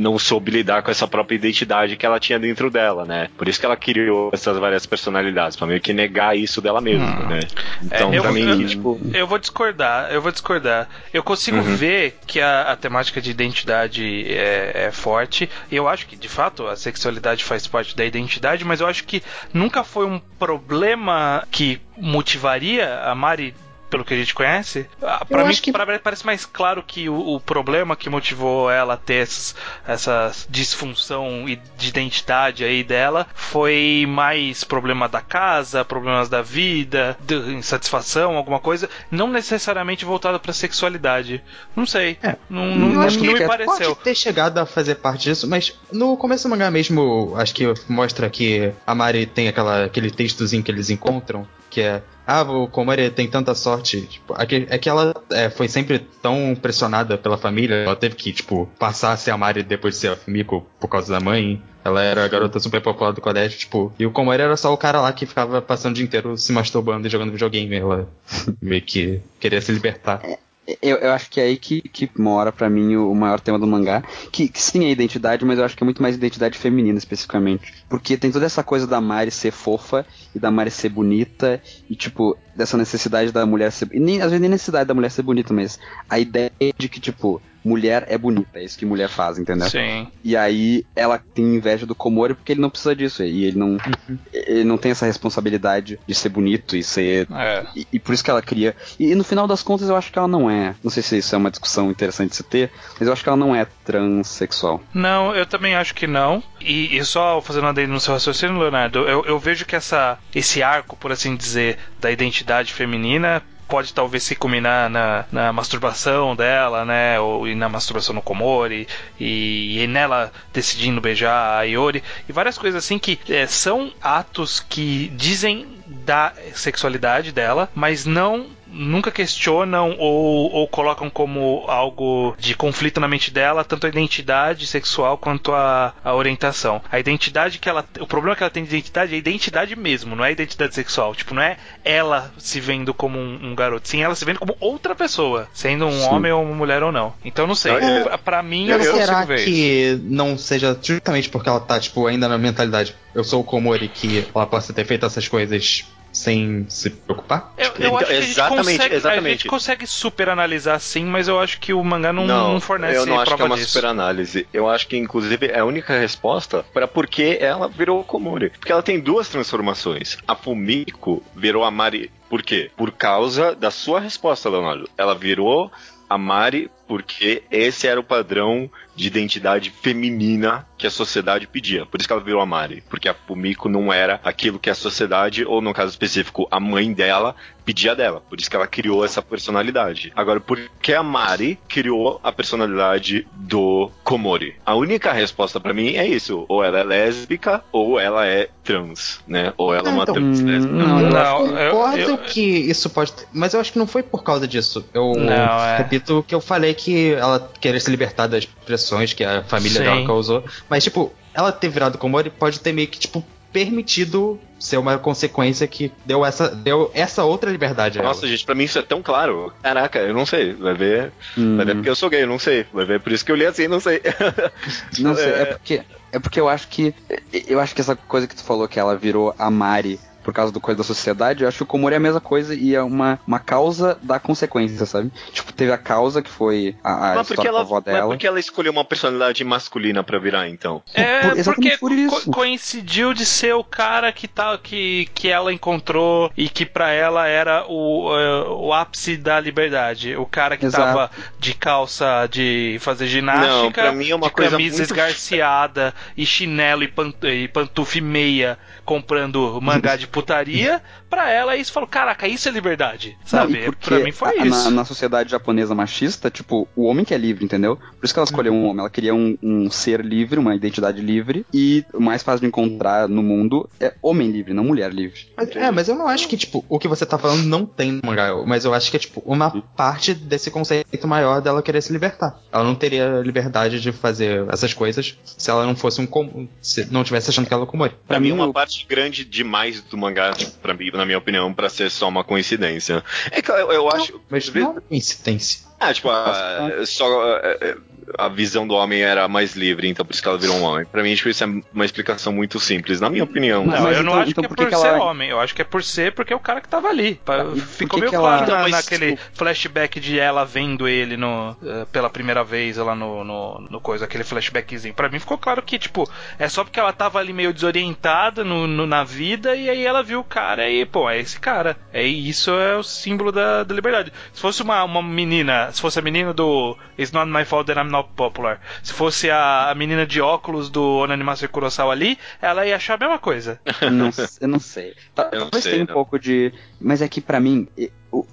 não soube lidar com essa própria identidade que ela tinha dentro dela, né? Por isso que ela criou essas várias personalidades, pra meio que negar isso dela mesma, Hum. né? Então, É, eu- pra mim, eu- tipo, Eu vou discordar, eu vou discordar. Eu consigo Uhum. ver que a, a temática de identidade é, é forte. E eu acho que, de fato, a sexualidade faz parte da identidade, mas eu acho que nunca foi um problema que motivaria a Mari. Pelo que a gente conhece, Ah, pra Eu mim que- pra- parece mais claro que o, o problema que motivou ela a ter esses- essa disfunção e- de identidade aí dela foi mais problema da casa, problemas da vida, de insatisfação, alguma coisa, não necessariamente voltada pra sexualidade. Não sei. É. Não, não, não, acho que me pareceu. Pode ter chegado a fazer parte disso, mas no começo do mangá mesmo, acho que mostra que a Mari tem aquela, aquele textozinho que eles encontram, que é ah, o Komari tem tanta sorte. Tipo, é que- é que ela é, foi sempre tão pressionada pela família, ela teve que, tipo, passar a ser a Mari depois de ser a Fumiko por causa da mãe. Ela era a garota super popular do colégio, tipo, e o Komari era só o cara lá que ficava passando o dia inteiro se masturbando e jogando videogame. Ela meio que queria se libertar. Eu, eu acho que é aí que, que mora pra mim o, o maior tema do mangá. Que, que sim é identidade, mas eu acho que é muito mais identidade feminina especificamente. Porque tem toda essa coisa da Mari ser fofa e da Mari ser bonita. E tipo, dessa necessidade da mulher ser. E nem, às vezes nem necessidade da mulher ser bonita, mas a ideia de que, tipo, mulher é bonita, é isso que mulher faz, entendeu? Sim. E aí ela tem inveja do Komori porque ele não precisa disso. E ele não, ele não tem essa responsabilidade de ser bonito e ser. É. E, e por isso que ela cria. E, e no final das contas eu acho que ela não é. Não sei se isso é uma discussão interessante de se ter, mas eu acho que ela não é transexual. Não, eu também acho que não. E, e só fazendo uma no seu raciocínio, Leonardo, eu, eu vejo que essa, esse arco, por assim dizer, da identidade feminina pode talvez se culminar na, na masturbação dela, né? Ou e na masturbação no Komori, e, e nela decidindo beijar a Iori, e várias coisas assim que é, são atos que dizem da sexualidade dela, mas não nunca questionam ou, ou colocam como algo de conflito na mente dela tanto a identidade sexual quanto a, a orientação. A identidade que ela. O problema que ela tem de identidade é a identidade mesmo, não é a identidade sexual. Tipo, não é ela se vendo como um, um garoto, sim ela se vendo como outra pessoa, sendo um Sim. homem ou uma mulher ou não. Então não sei. É, Pra- pra mim, eu, eu- Será isso. que não seja justamente porque ela tá, tipo, ainda na mentalidade eu sou o Komori que ela possa ter feito essas coisas sem se preocupar? Eu, eu Então, acho que a gente exatamente, consegue, a exatamente. gente consegue super analisar sim, mas eu acho que o mangá não, não fornece eu não acho que é uma disso. super análise. Eu acho que, inclusive, é a única resposta para por que ela virou Komori. Porque ela tem duas transformações. A Fumiko virou a Mari. Por quê? Por causa da sua resposta, Leonardo. Ela virou a Mari porque esse era o padrão de identidade feminina que a sociedade pedia. Por isso que ela virou a Mari. Porque a Fumiko não era aquilo que a sociedade, ou no caso específico, a mãe dela, pedia dela. Por isso que ela criou essa personalidade. Agora, por que a Mari criou a personalidade do Komori? A única resposta pra mim é isso. Ou ela é lésbica, ou ela é trans, né? Ou ela é uma Então, trans hum, lésbica. não, eu não, eu- concordo eu- que isso pode ter, mas eu acho que não foi por causa disso. Eu Não, é. repito que eu falei que ela queria se libertar das pressões que a família Sim. dela causou, mas tipo, ela ter virado Komori pode ter meio que tipo permitido ser uma consequência que deu essa deu essa outra liberdade a ela. Nossa, gente, pra mim isso é tão claro. Caraca, eu não sei. Vai ver. Hum. Vai ver porque eu sou gay, eu não sei. Vai ver por isso que eu li assim, não sei. Não sei, é É. porque, é porque eu acho que. Eu acho que essa coisa que tu falou que ela virou a Mari por causa do coisa da sociedade, eu acho que o Komori é a mesma coisa e é uma, uma causa da consequência, sabe? Tipo, teve a causa que foi a, a mas, história da ela, avó mas dela. porque ela escolheu uma personalidade masculina pra virar, então? É, Por- exatamente porque por isso. co- coincidiu de ser o cara que, tá, que, que ela encontrou e que pra ela era o, eh, o ápice da liberdade. O cara que Exato. tava de calça de fazer ginástica, Não, pra mim é uma de coisa camisa muito- esgarciada e chinelo e, pan, e pantufa e meia comprando mangá de putaria. Pra ela isso falou, caraca, isso é liberdade, Não, sabe? e porque pra mim foi a- isso. Na, na sociedade japonesa machista, tipo, o homem que é livre, entendeu? Por isso que ela escolheu um homem. Ela queria um, um ser livre, uma identidade livre. E o mais fácil de encontrar no mundo é homem livre, não mulher livre. Mas- é, mas eu não acho que, tipo, o que você tá falando não tem no mangá. Mas eu acho que é, tipo, uma parte desse conceito maior dela querer se libertar. Ela não teria liberdade de fazer essas coisas se ela não fosse um. com- Se não tivesse achando que ela é Komori. Pra mim, uma o- parte grande demais do mangá, tipo, pra mim, na minha opinião, pra ser só uma coincidência. É que eu, eu acho. Mas não é uma coincidência. Ah, tipo, a, só a, a visão do homem era mais livre, então por isso que ela virou um homem. Pra mim, tipo, isso é uma explicação muito simples, na minha opinião. Não, Mas eu não então- acho então que é por por que ser ela- homem. Eu acho que é por ser porque é o cara que tava ali. Ficou meio que ela- claro Então, na- mas, naquele tipo- flashback de ela vendo ele no, eh, pela primeira vez lá no, no, no coisa, aquele flashbackzinho. Pra mim ficou claro que, tipo, é só porque ela tava ali meio desorientada no, no- na vida e aí ela viu o cara e, pô, é esse cara. É isso é o símbolo da, da liberdade. Se fosse uma, uma menina, se fosse a menina do It's Not My Fault That I'm Not Popular, se fosse a, a menina de óculos do Onanimasu Kurosawa ali, ela ia achar a mesma coisa. Não eu não sei. Ta- Eu não Talvez sei, tenha um não. pouco de. Mas é que pra mim,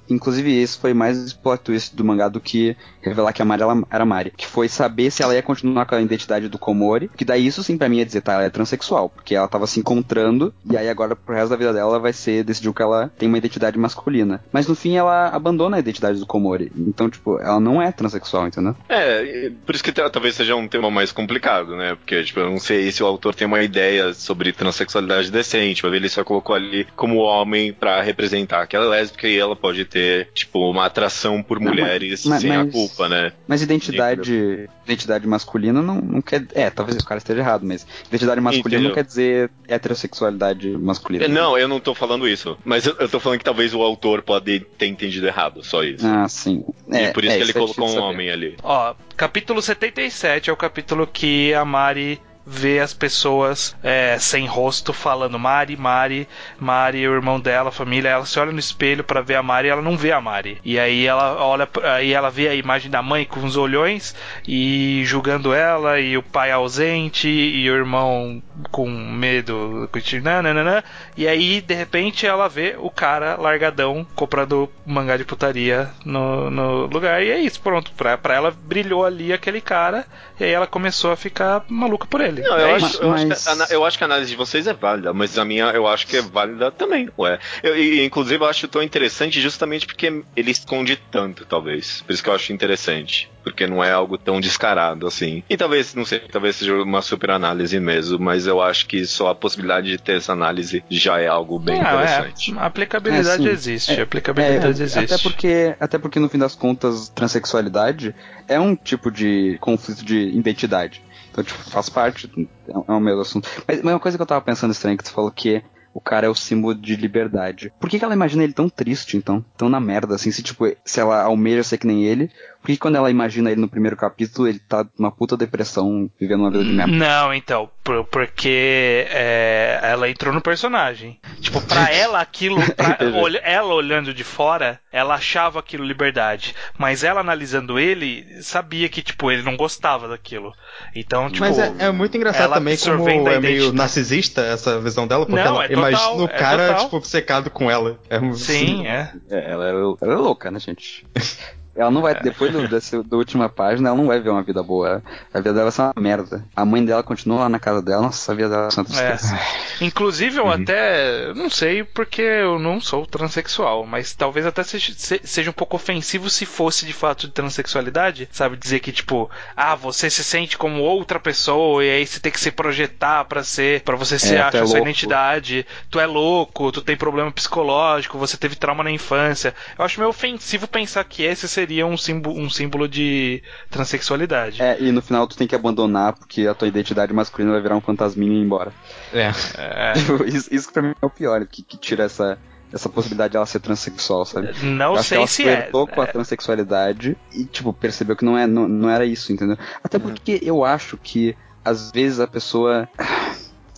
inclusive esse foi mais plot twist do mangá do que revelar que a Mari era Mari. Que foi saber se ela ia continuar com a identidade do Komori. Que daí isso sim pra mim ia dizer, tá, ela é transexual. Porque ela tava se encontrando. E aí agora pro resto da vida dela ela vai ser, decidiu que ela tem uma identidade masculina. Mas no fim ela abandona a identidade do Komori. Então, tipo, ela não é transexual, entendeu? É, por isso que ta- talvez seja um tema mais complicado, né? Porque, tipo, eu não sei se o autor tem uma ideia sobre transexualidade decente. Ver, ele só colocou ali como homem pra representar que ela é lésbica e ela pode pode ter, tipo, uma atração por Não, mulheres mas- sem a mas- culpa, né? Mas identidade, identidade masculina não, não quer. É, talvez o cara esteja errado, mas identidade masculina Entendeu. não quer dizer heterossexualidade masculina. Não, eu não tô falando isso. Mas eu, eu tô falando que talvez o autor pode ter entendido errado, só isso. Ah, sim. É, e por isso é, que ele é colocou difícil um saber. homem ali. Ó, capítulo 77 é o capítulo que a Mari vê as pessoas é, sem rosto falando Mari, Mari, Mari, o irmão dela, a família. Ela se olha no espelho pra ver a Mari e ela não vê a Mari. E aí ela olha, aí ela vê a imagem da mãe com os olhões e julgando ela, e o pai ausente, e o irmão com medo, nananana. e aí de repente ela vê o cara largadão comprando mangá de putaria no, no lugar, e é isso, pronto. Pra, pra ela brilhou ali aquele cara, e aí ela começou a ficar maluca por ele. Não, eu, É acho, eu, acho Mas- a, eu acho que a análise de vocês é válida, mas a minha eu acho que é válida também, ué. Eu, e, inclusive, eu acho tão interessante justamente porque ele esconde tanto, talvez. Por isso que eu acho interessante. Porque não é algo tão descarado assim. E talvez, não sei, talvez seja uma super análise mesmo, mas eu acho que só a possibilidade de ter essa análise já é algo bem Ah, interessante. é, a aplicabilidade É, existe, a É, aplicabilidade existe. Até porque, até porque, no fim das contas, transexualidade é um tipo de conflito de identidade. Então, tipo, faz parte, é é o mesmo assunto. Mas, uma coisa que eu tava pensando estranho, que tu falou que o cara é o símbolo de liberdade. Por que, que ela imagina ele tão triste, então? Tão na merda, assim, se, tipo, se ela almeja ser que nem ele, por que, quando ela imagina ele no primeiro capítulo, ele tá numa puta depressão, vivendo uma vida de merda? Não, então, porque é, ela entrou no personagem. Tipo, pra ela aquilo, pra- ela olhando de fora, ela achava aquilo liberdade. Mas ela analisando ele, sabia que, tipo, ele não gostava daquilo. Então, tipo. Mas é, é muito engraçado também como é meio narcisista essa visão dela, porque Não, ela é total, imagina o é cara, total. tipo, obcecado com ela. É um- Sim, é. É, ela, é, ela é louca, né, gente? Ela não vai, depois do, desse, da última página, ela não vai ver uma vida boa. A vida dela vai ser uma merda. A mãe dela continua lá na casa dela, nossa, a vida dela vai ser uma tristeza. Inclusive, eu até não sei porque eu não sou transexual, mas talvez até seja, se- seja um pouco ofensivo se fosse de fato de transexualidade, sabe? Dizer que, tipo, ah, você se sente como outra pessoa e aí você tem que se projetar pra ser, pra você ser tu é achar sua louco. identidade, tu é louco, tu tem problema psicológico, você teve trauma na infância. Eu acho meio ofensivo pensar que esse seria um símbolo, um símbolo de transexualidade. É, e no final tu tem que abandonar porque a tua identidade masculina vai virar um fantasminha e ir embora. É. É, isso, isso que pra mim é o pior, que, que tira essa, essa possibilidade de ela ser transexual, sabe? não Eu acho que sei ela se é. com a transexualidade e, tipo, percebeu que não, é, não, não era isso, entendeu? Até Uhum. porque eu acho que, às vezes, a pessoa.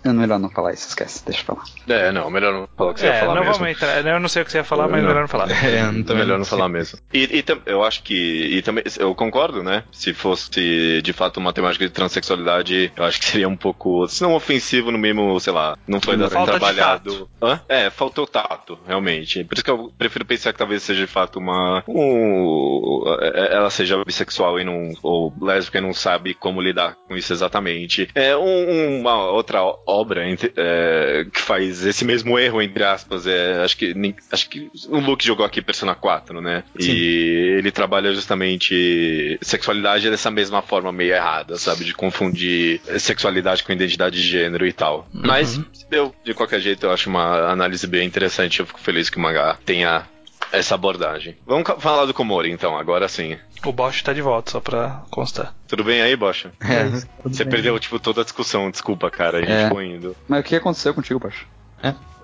É melhor não falar isso, esquece, deixa eu falar. É, não, melhor não falar o que você ia É, falar não mesmo. vamos entrar. Eu não sei o que você ia falar, mas Não. melhor não falar. É, não Então melhor não falar mesmo. E, e tam- eu acho que. E também. Eu concordo, né? Se fosse de fato uma temática de transexualidade, eu acho que seria um pouco. Se não ofensivo, no mínimo, sei lá, não foi de trabalhado. Hã? É, faltou tato, realmente. Por isso que eu prefiro pensar que talvez seja de fato uma. Um, é- ela seja bissexual e não. ou lésbica e não sabe como lidar com isso exatamente. É um- uma outra obra entre- é, que faz esse mesmo erro, entre aspas. É, acho que acho que o Luke jogou aqui Persona 4, né? E ele trabalha justamente sexualidade dessa mesma forma meio errada, sabe? De confundir sexualidade com identidade de gênero e tal. Mas eu, de qualquer jeito, eu acho uma análise bem interessante. Eu fico feliz que o mangá tenha essa abordagem. Vamos falar do Komori, então, agora sim. O Bosch tá de volta, só pra constar. Tudo bem aí, Bocha? É. Você bem. perdeu, tipo, toda a discussão, desculpa, cara, a gente É. ficou indo. Mas o que aconteceu contigo, Pacho?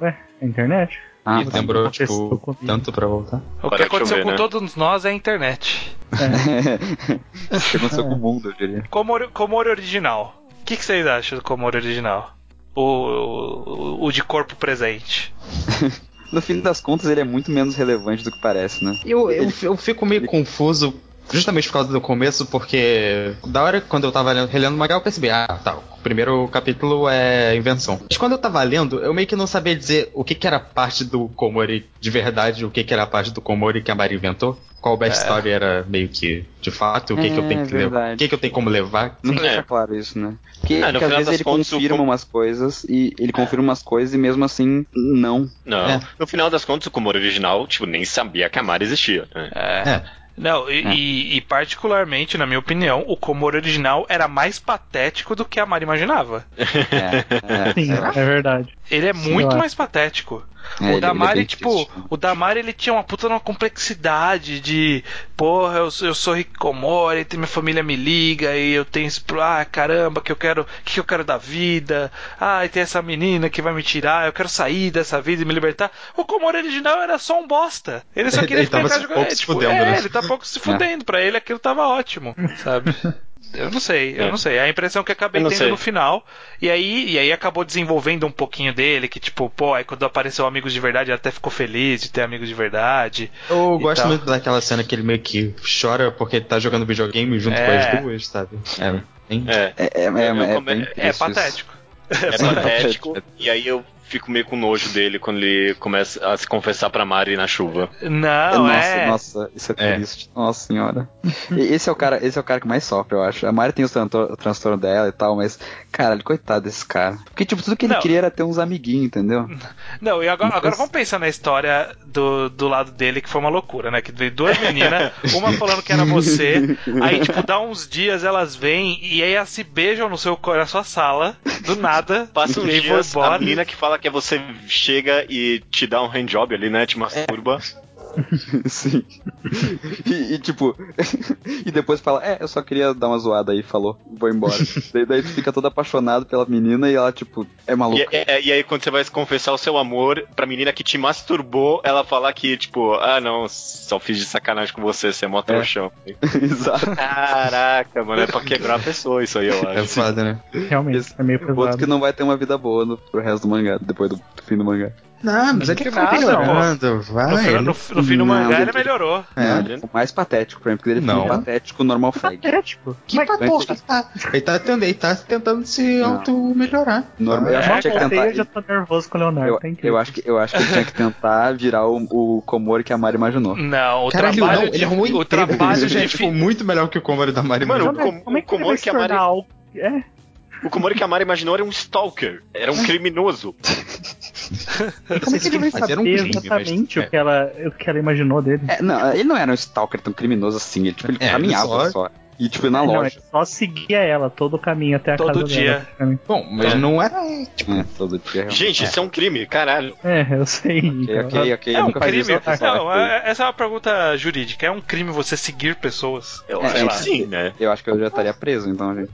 Ué, a internet? Ah, e tá. demorou, Aconteceu tipo, tanto pra voltar. O que aconteceu chover, com né? todos nós é a internet. o que aconteceu com o mundo, eu diria. Komori, Komori original. O que, que vocês acham do Komori original? O, o, o de corpo presente. No fim das contas, ele é muito menos relevante do que parece, né? Eu, eu, eu fico meio confuso, justamente por causa do começo, porque da hora quando eu tava lendo, relendo o mangá, eu percebi, ah, tá, o primeiro capítulo é invenção. Mas quando eu tava lendo, eu meio que não sabia dizer o que, que era parte do Komori de verdade, o que, que era parte do Komori que a Mari inventou. Qual backstory era meio que de fato, o que, que eu É, tenho que levar, o que, que eu tenho como levar. Nunca É. deixa claro isso, né? Porque, É, às vezes ele contas, confirma com- umas coisas e ele confirma umas coisas e mesmo assim, não. Não. É. No final das contas, o Komori original, tipo, nem sabia que a Mari existia. né? É. É. Não, e, É. e- e particularmente, na minha opinião, o Komori original era mais patético do que a Mari imaginava. É, é, Sim, é. é verdade. Ele é Sim, muito mais patético. É, o ele- ele é Damari, bem tipo, o Damari ele tinha uma puta uma complexidade de, porra, eu, sou- eu sou Rikomori, tem minha família me liga e eu tenho esse, ah, caramba, que eu quero, que, que eu quero da vida? Ah, e tem essa menina que vai me tirar, eu quero sair dessa vida e me libertar. O Komori original era só um bosta. Ele só Ele queria ficar tava em casa se jogando. pouco é, se tipo, fudendo, é, né? ele tá pouco se fudendo. Pra ele aquilo tava ótimo, sabe? Eu não sei, eu É. não sei. A impressão que acabei tendo sei. no final. E aí, e aí acabou desenvolvendo um pouquinho dele, que tipo, pô, aí quando apareceu Amigos de Verdade, ele até ficou feliz de ter amigos de verdade. Eu gosto tal. muito daquela cena que ele meio que chora porque ele tá jogando videogame junto É. com as duas, sabe? É, É, É, é, é, é, É triste isso. patético. é patético. e aí eu fico meio com nojo dele quando ele começa a se confessar pra Mari na chuva. Não, nossa, é. nossa, isso é É. triste. Nossa senhora. Esse é o cara, esse é o cara que mais sofre, eu acho. A Mari tem o transtorno, o transtorno dela e tal, mas, cara, coitado desse cara. Porque, tipo, tudo que ele Não. queria era ter uns amiguinhos, entendeu? Não, e agora, agora vamos pensar na história do, do lado dele, que foi uma loucura, né? Que veio duas meninas, uma falando que era você, aí, tipo, dá uns dias elas vêm e aí elas se beijam no seu, na sua sala, do nada. Passa e dias, vão a menina que fala que é você chega e te dá um handjob ali, né? Te masturba. Sim. E, e, tipo, e depois fala, é, eu só queria dar uma zoada aí, falou, vou embora. daí, daí tu fica todo apaixonado pela menina e ela, tipo, é E, maluca. é- e aí, quando você vai confessar o seu amor pra menina que te masturbou, ela falar que, tipo, ah, não, só fiz de sacanagem com você, você é mó trouxão. Exato. Caraca, mano, é pra quebrar a pessoa isso aí, eu É acho. foda, né? Realmente, Esse- é meio Outro pesado. que não vai ter uma vida boa no, pro resto do mangá, depois do, do fim do mangá. Não, mas ele Que tá nada, melhorando, No, vai. fi- no, no fim do Não, mangá ele ele- melhorou. É. O mais patético pra mim, porque ele Não. ficou patético normal fag. É, tipo, Que porra, ele tá, ele tá tentando, ele tá tentando se Não. auto-melhorar. Normal, eu acho É, que tinha que voltei, eu tentar. já tô nervoso com o Leonardo, Eu, tá incrível. eu acho que, eu acho que ele tinha que tentar virar o, o Komori que a Mari imaginou. Não, o Caralho, trabalho não, de, ele arrumou o trabalho já é de tipo, muito melhor que o Komori da Mari. Mano, Mano, Como, como- é- como é que ele é que a Mari-. É, O Komori que a Mari imaginou era um stalker, era um criminoso. Como é que ele vai fazer um saber crime, exatamente mas- o, que ela, o que ela imaginou dele? É, não, ele não era um stalker tão criminoso assim, ele, tipo, ele É, caminhava só- só. E tipo, na Não, loja. ele só seguia ela todo o caminho até a Todo casa dia. dela. Bom, mas não era. Tipo, É, todo dia. realmente. Gente, isso é um crime, caralho. É, eu sei. Ok, então, ok, ok. É eu um nunca fiz crime. isso, eu Não, é- essa é uma pergunta jurídica. É um crime você seguir pessoas? Eu É, acho é, que sim, né? Eu acho que eu já estaria preso, então, gente.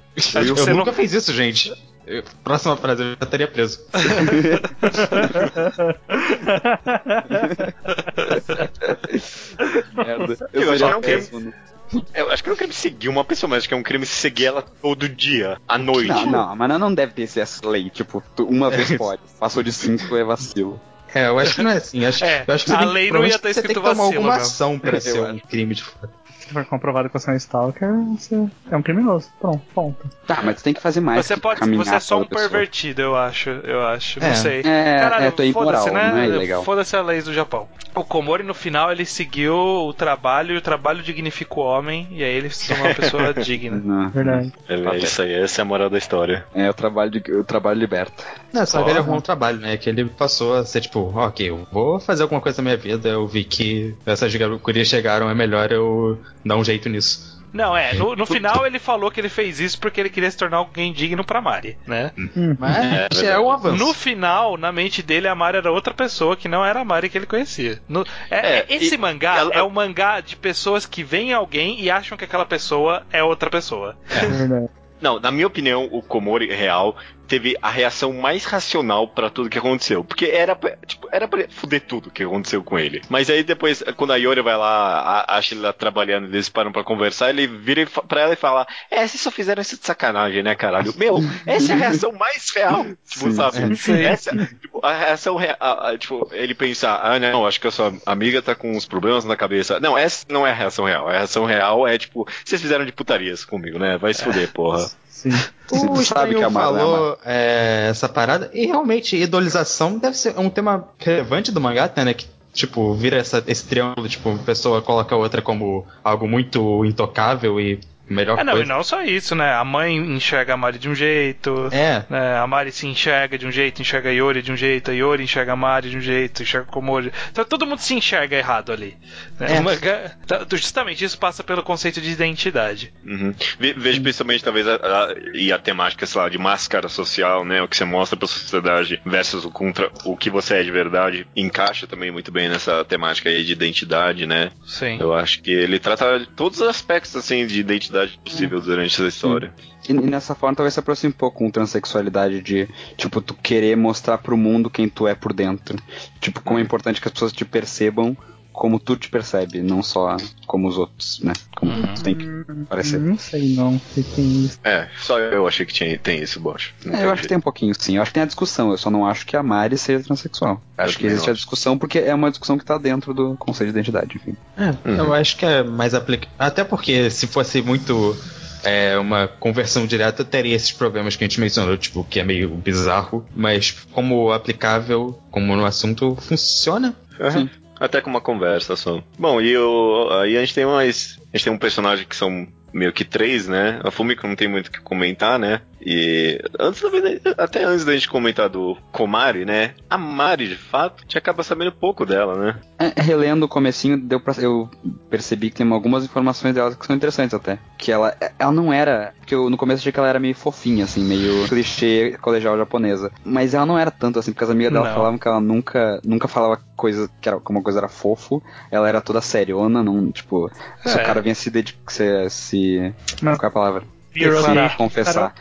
eu, você nunca não- fiz isso, gente. Eu- próxima frase, eu já estaria preso. Merda. Eu Eu acho é um crime. né? Eu acho que não é um crime seguir uma pessoa, mas acho que é um crime seguir ela todo dia, à noite. Não, não, mas não deve ter essa lei. Tipo, uma vez pode. Passou de cinco é vacilo. É, eu acho que não é assim. Acho, É, eu acho que você a tem, lei não ia ter você tem que escrito tomar vacilo, alguma meu. ação pra ser um crime de fato. Se for comprovado que você é um stalker, você é um criminoso. Pronto, ponto. Tá, mas tu tem que fazer mais. Você pode, você é só um pervertido, eu acho. Eu acho. Não É. sei. É, Caralho, é, é foda-se, né? não é. Foda-se a lei do Japão. O Komori, no final, ele seguiu o trabalho e o trabalho dignifica o homem, e aí ele se tornou uma pessoa digna. Não, Verdade. É, é isso aí, essa é a moral da história. É, o trabalho, de, o trabalho liberta. Não, só que ele arrumou um trabalho, né? Que ele passou a ser tipo, ok, eu vou fazer alguma coisa na minha vida, eu vi que essas gurias chegaram, é melhor eu dar um jeito nisso. Não, é, no, no final ele falou que ele fez isso porque ele queria se tornar alguém digno pra Mari, né? Mas é, o avanço. No final, na mente dele, a Mari era outra pessoa que não era a Mari que ele conhecia. No- é- É, esse e mangá ela- é um mangá de pessoas que veem alguém e acham que aquela pessoa é outra pessoa. Verdade. Não, na minha opinião, o Komori real teve a reação mais racional pra tudo que aconteceu. Porque era pra, tipo, era pra fuder tudo que aconteceu com ele. Mas aí depois, quando a Yori vai lá, a- acha ele lá trabalhando, eles param pra conversar, ele vira e pra ela e fala: É, vocês só fizeram isso de sacanagem, né, caralho? Meu, essa é a reação mais real. Tipo, Sim, sabe? sim. Essa, tipo, a reação real. Tipo, ele pensar: Ah, não, acho que a sua amiga tá com uns problemas na cabeça. Não, essa não é a reação real. A reação real é tipo: Vocês fizeram de putarias comigo, né? Vai se fuder, porra. Sim. Você O sabe que a Estranho não é falou é, essa parada, e realmente, idolização deve ser um tema relevante do mangá, até, né? Que, tipo, vira essa- esse triângulo, tipo, a pessoa coloca a outra como algo muito intocável e Melhor É, não, e coisa. não só isso, né? A mãe enxerga a Mari de um jeito, É, né? A Mari se enxerga de um jeito, enxerga a Yori de um jeito, a Yori enxerga a Mari de um jeito, enxerga o Komori. Então todo mundo se enxerga errado ali. né? É. Uma- tá- Justamente isso passa pelo conceito de identidade. Uhum. Ve- Vejo principalmente, talvez, a, a- e a temática, sei lá, de máscara social, né? O que você mostra pra sociedade versus o, contra, o que você é de verdade. Encaixa também muito bem nessa temática aí de identidade, né? Sim. Eu acho que ele trata todos os aspectos, assim, de identidade possível durante essa história. E, e nessa forma talvez se aproxime um pouco com transexualidade de, tipo, tu querer mostrar pro mundo quem tu é por dentro. Tipo, como é importante que as pessoas te percebam como tu te percebe, não só como os outros, né? Como tu tem que parecer. Não sei não se tem isso. É, só eu achei que tinha, tem isso, Bosch. Não É, eu acho que jeito. tem um pouquinho, sim. Eu acho que tem a discussão. Eu só não acho que a Mari seja transexual. Eu acho que existe a acho. discussão porque é uma discussão que tá dentro do conceito de identidade, enfim. É, Uhum. eu acho que é mais aplicável. Até porque se fosse muito é, uma conversão direta, teria esses problemas que a gente mencionou, tipo, que é meio bizarro. Mas como aplicável, como no assunto, funciona. Aham. Até com uma conversa só. Bom, e o, aí a gente tem mais. A gente tem um personagem que são meio que três, né? A Fumiko não tem muito o que comentar, né? E antes da vez- até antes da gente comentar do Komari, né? A Mari, de fato, a gente acaba sabendo pouco dela, né? É, relendo o comecinho, deu pra, eu percebi que tem algumas informações dela que são interessantes até. Que ela, ela não era. Porque eu no começo achei que ela era meio fofinha, assim, meio clichê colegial japonesa. Mas ela não era tanto assim, porque as amigas dela Não. falavam que ela nunca, nunca falava coisa que era como uma coisa era fofo. Ela era toda seriona, não, tipo, se É. o cara vinha se dedicar, se, se. Mas- Qual é a palavra? Declarar. Confessar.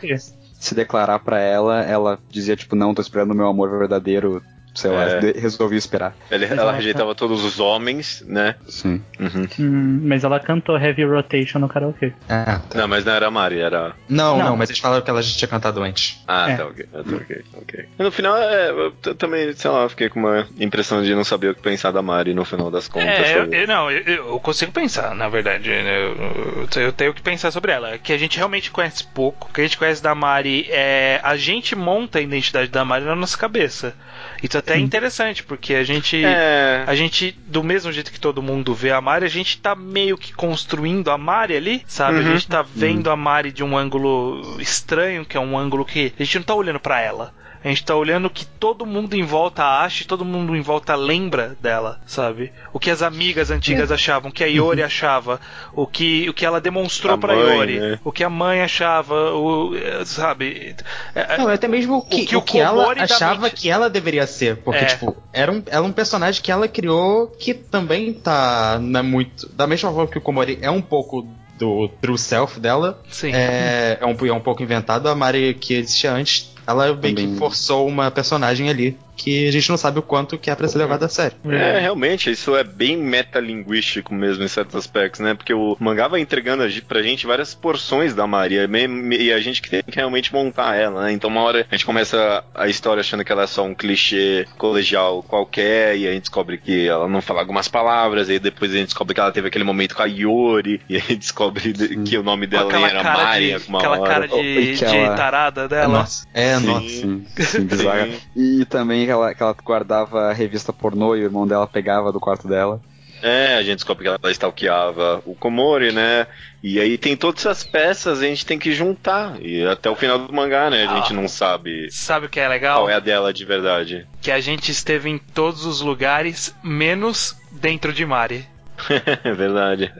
Se declarar pra ela, ela dizia, tipo, não, tô esperando o meu amor verdadeiro. Sei lá, É. resolvi esperar. Ela, ela rejeitava todos os homens, né? Sim. Uhum. Hum, mas ela cantou Heavy Rotation no karaokê. Ah, tá. Não, mas não era a Mari, era. Não, não, Não. mas eles falaram que ela já tinha cantado antes. Ah, É. tá ok. Ah, tá ok, ok. No final, é, eu também, sei lá, fiquei com uma impressão de não saber o que pensar da Mari no final das contas. É, eu, eu- não, eu, eu consigo pensar, na verdade. né? Eu, eu- eu tenho que pensar sobre ela. Que a gente realmente conhece pouco. O que a gente conhece da Mari é. A gente monta a identidade da Mari na nossa cabeça. Isso até é interessante, porque a gente. É. A gente, do mesmo jeito que todo mundo vê a Mari, a gente tá meio que construindo a Mari ali, sabe? A Uhum. gente tá vendo a Mari de um ângulo estranho, que é um ângulo que a gente não tá olhando pra ela. A gente tá olhando o que todo mundo em volta acha e todo mundo em volta lembra dela, sabe? O que as amigas antigas achavam, o que a Yori achava, o que, o que ela demonstrou A pra mãe, Yori, né? o que a mãe achava, o, eh, sabe? É- Não, até mesmo o que, que o o que ela achava mente- que ela deveria ser. Porque, É. tipo, era um, ela é um personagem que ela criou que também tá não é muito. Da mesma forma que o Komori é um pouco do true self dela, Sim. é, é, um, é um pouco inventado. A Mari que existia antes, ela meio que Também. forçou uma personagem ali que a gente não sabe o quanto que é pra ser levado a sério. É, realmente, isso é bem metalinguístico mesmo em certos aspectos, né? Porque o mangá vai entregando pra gente várias porções da Maria e a gente que tem que realmente montar ela, né? Então uma hora a gente começa a história achando que ela é só um clichê colegial qualquer e a gente descobre que ela não fala algumas palavras e depois a gente descobre que ela teve aquele momento com a Yori e a gente descobre de- que o nome dela nem aquela era cara, Mari de, aquela hora. cara de, E que de ela- tarada dela. Nossa, é, Sim. nossa. Sim, sim. Sim. E também ela, que ela guardava a revista pornô e o irmão dela pegava do quarto dela. É, a gente descobre que ela stalkeava o Komori, né? E aí tem todas essas peças, a gente tem que juntar. E até o final do mangá, né? A gente Ah. não sabe Sabe o que é legal? qual é a dela de verdade. Que a gente esteve em todos os lugares, menos dentro de Mari. É verdade.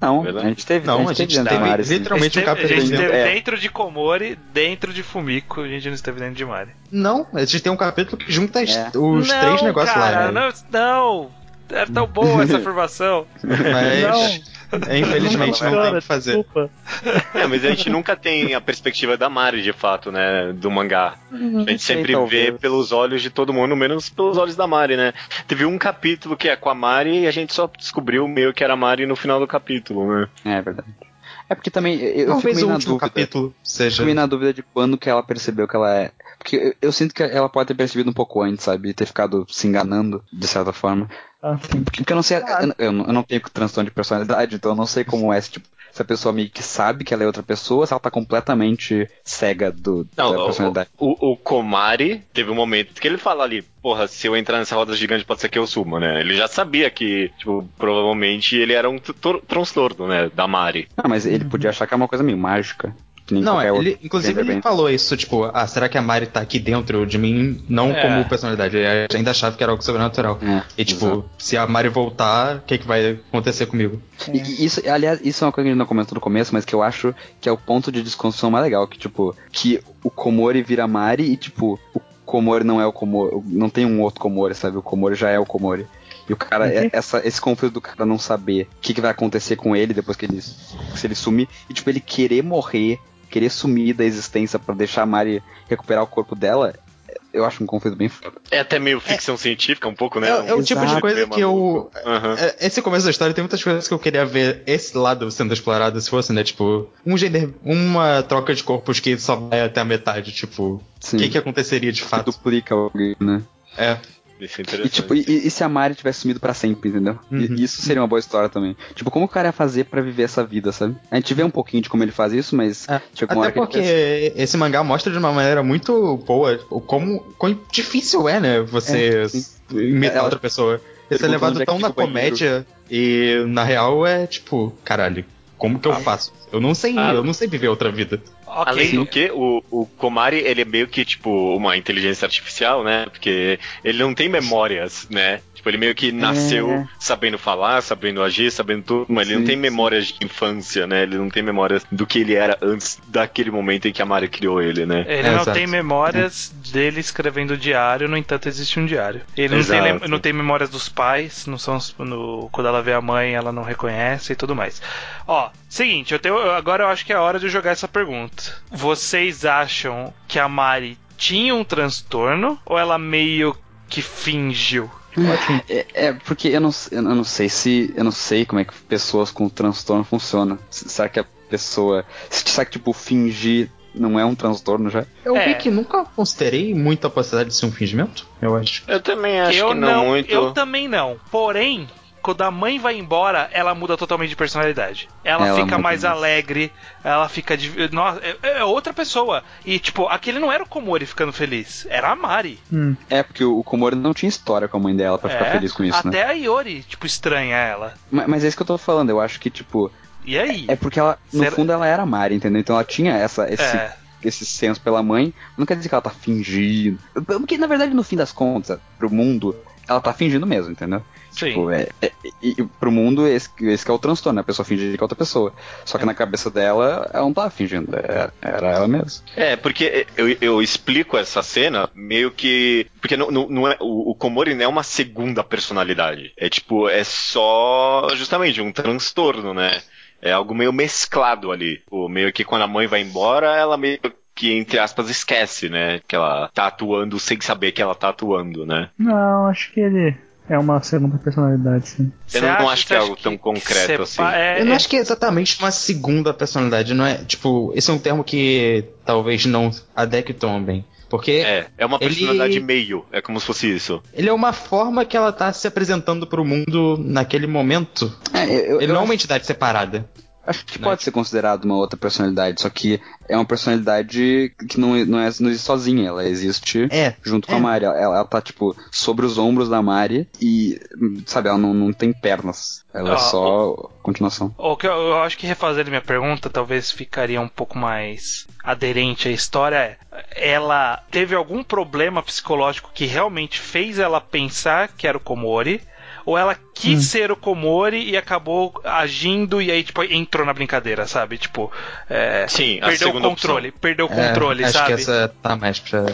Não, Verdade. a gente teve, Não, a gente a gente teve teve literalmente- um gente esteve, a gente capítulo esteve dentro- é. dentro de Komori, dentro de Fumiko, a gente não esteve dentro de Mari. Não, a gente tem um capítulo que junta É. os não, três negócios cara, lá. Né? Não, não! É tão boa essa afirmação. Mas, é, infelizmente, não tem o Cara, que fazer. Desculpa. É, mas a gente nunca tem a perspectiva da Mari, de fato, né? Do mangá. A gente sei, sempre talvez. vê pelos olhos de todo mundo, menos pelos olhos da Mari, né? Teve um capítulo que é com a Mari e a gente só descobriu meio que era a Mari no final do capítulo, né? É verdade. É porque também eu, eu fico Talvez meio o na dúvida. capítulo seja. Fico meio na dúvida de quando que ela percebeu que ela é. Porque eu, sinto que ela pode ter percebido um pouco antes, sabe? E ter ficado se enganando, de certa forma. Ah, sim. Porque eu não sei. Eu, eu não- eu não tenho transtorno de personalidade, então eu não sei como é. Tipo, se a pessoa meio que sabe que ela é outra pessoa, se ela tá completamente cega do, Não, da o, personalidade. o, o Komari teve um momento que ele fala ali, porra, se eu entrar nessa roda gigante pode ser que eu sumo, né? Ele já sabia que, tipo, provavelmente ele era um tr- transtorno, né, da Mari. Ah, mas ele podia achar que é uma coisa meio mágica. Que nem Não, qualquer ele, outro inclusive ele Enderman. falou isso, tipo, ah, será que a Mari tá aqui dentro de mim, não É. como personalidade? Ele ainda achava que era algo sobrenatural. É, E tipo, exato. se a Mari voltar, o que, que vai acontecer comigo? E- e isso, aliás, isso é uma coisa que a gente não comentou no começo, mas que eu acho que é o ponto de desconstrução mais legal, que tipo, que o Komori vira Mari e tipo, o Komori não é o Komori, não tem um outro Komori, sabe? O Komori já é o Komori. E o cara, é- essa, esse conflito do cara não saber o que, que vai acontecer com ele depois que ele, se ele sumir, e tipo, ele querer morrer, querer sumir da existência pra deixar a Mari recuperar o corpo dela, eu acho um conflito bem foda. É até meio ficção científica, um pouco, né? É, é o tipo de coisa que eu. É, Esse começo da história tem muitas coisas que eu queria ver esse lado sendo explorado se fosse, né? Tipo, um gender, uma troca de corpos que só vai até a metade, tipo, o Sim. que, que aconteceria de fato? duplica alguém, né? É. Isso é E, interessante. tipo, e, e se a Mari tivesse sumido pra sempre, entendeu? E- Uhum. isso seria uma boa história também. Tipo, como o cara ia fazer pra viver essa vida, sabe? A gente vê um pouquinho de como ele faz isso, mas É, chega uma Até hora que ele porque esse mangá mostra de uma maneira muito boa o como, quão difícil é, né? Você É, imitar É, outra pessoa. Esse é levado tão na comédia e na real é tipo, caralho, como que eu faço? Eu não sei, Ah. eu não sei viver outra vida. Ok. Além do que, o, o Komari, ele é meio que, tipo, uma inteligência artificial, né? Porque ele não tem memórias, né? Tipo, ele meio que nasceu É. sabendo falar, sabendo agir, sabendo tudo, mas ele não Sim, tem sim. memórias de infância, né? Ele não tem memórias do que ele era antes daquele momento em que a Mari criou ele, né? Ele É, não exato. tem memórias dele escrevendo diário, no entanto existe um diário. Ele não tem, não tem memórias dos pais, não são no, quando ela vê a mãe ela não reconhece e tudo mais. Ó, seguinte, eu tenho, agora eu acho que é a hora de jogar essa pergunta. Vocês acham que a Mari tinha um transtorno ou ela meio que fingiu? É, é, porque eu não, eu não sei se. Eu não sei como é que pessoas com transtorno funcionam. Será que a pessoa. Será que, tipo, fingir não é um transtorno já? Eu É. vi que nunca considerei muito a possibilidade de ser um fingimento, eu acho. Eu também acho eu que não, muito. Eu também não. Porém, quando a mãe vai embora, ela muda totalmente de personalidade. Ela, Ela fica mais alegre, ela fica de. Nossa, é, é outra pessoa. E, tipo, aquele não era o Komori ficando feliz, era a Mari. Hum. É, porque o, o Komori não tinha história com a mãe dela pra ficar É, feliz com isso, Até né? a Yori, tipo, estranha ela. Mas, mas é isso que eu tô falando, eu acho que, tipo. E aí? É porque ela, no Será- fundo, ela era a Mari, entendeu? Então ela tinha essa, esse, É. esse senso pela mãe. Não quer dizer que ela tá fingindo. Porque, na verdade, no fim das contas, pro mundo, ela tá fingindo mesmo, entendeu? Sim. Tipo, é, é, e, e pro mundo, esse, esse que é o transtorno, né? a pessoa fingir que é outra pessoa. Só que na cabeça dela, ela não tava fingindo, era, era ela mesma. É, porque eu, eu explico essa cena meio que. Porque não, não, não é, o, o Komori não é uma segunda personalidade. É tipo, é só justamente um transtorno, né? É algo meio mesclado ali. O meio que quando a mãe vai embora, ela meio que, entre aspas, esquece, né? Que ela tá atuando sem saber que ela tá atuando, né? Não, acho que ele é uma segunda personalidade, sim. Eu não, não acho que é algo tão concreto assim. É, eu não é- acho que é exatamente uma segunda personalidade, não é? Tipo, esse é um termo que talvez não adeque tão bem. Porque É, é uma Ele- personalidade meio. É como se fosse isso. ele é uma forma que ela tá se apresentando pro mundo naquele momento. É, eu, Ele eu não é acho, uma entidade separada. Acho que pode ser considerado uma outra personalidade, só que é uma personalidade que não, não, é, não existe sozinha, ela existe É. junto com É. a Mari. Ela, ela tá, tipo, sobre os ombros da Mari e, sabe, ela não, não tem pernas. Ela é Ah, só continuação. O que eu, eu acho que refazendo minha pergunta talvez ficaria um pouco mais aderente à história é ela teve algum problema psicológico que realmente fez ela pensar que era o Komori ou ela quis ser o Komori e acabou agindo e aí tipo entrou na brincadeira, sabe? Tipo, é, Sim, a perdeu o controle, opção. perdeu o controle, é, acho sabe? que essa tá mais pra.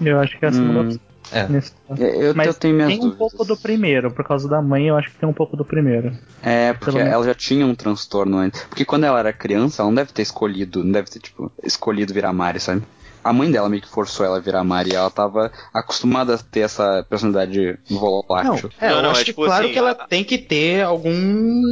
Eu acho que é a segunda Hum, opção É. nesse caso. Eu, eu Mas tenho minhas tem um dúvidas. pouco do primeiro, por causa da mãe, eu acho que tem um pouco do primeiro. É, porque Pelo menos. ela já tinha um transtorno antes. Porque quando ela era criança, ela não deve ter escolhido, não deve ter, tipo, escolhido virar Mari, sabe? A mãe dela meio que forçou ela a virar Mari ela tava acostumada a ter essa personalidade Não, volátil. é, Não, eu não, acho é que tipo claro assim, que ela a- tem que ter algum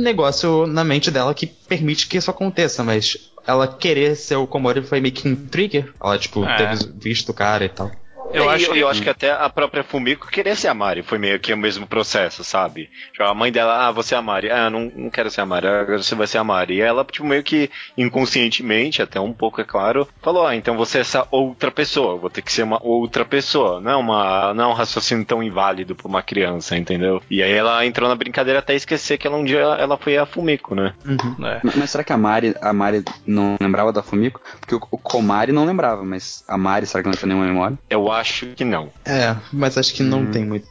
negócio na mente dela que permite que isso aconteça, mas ela querer ser o Komori foi meio que um trigger. Ela, tipo, É. teve visto o cara e tal. Eu eu, acho eu, que- acho que até a própria Fumiko queria ser a Mari. Foi meio que o mesmo processo, sabe? Tipo, a mãe dela, ah, você é a Mari. Ah, não, não quero ser a Mari, agora você vai ser a Mari. E ela, tipo, meio que inconscientemente, até um pouco, é claro, falou, ah, então você é essa outra pessoa. eu Vou ter que ser uma outra pessoa. Não é, uma, não é um raciocínio tão inválido pra uma criança, entendeu? E aí ela entrou na brincadeira até esquecer que ela um dia ela foi a Fumiko, né? É. Mas mas será que a Mari, a Mari não lembrava da Fumiko? Porque o, o Komari não lembrava, mas a Mari, será que não tinha nenhuma memória? Eu acho que não. É, mas acho que não Hum. tem muito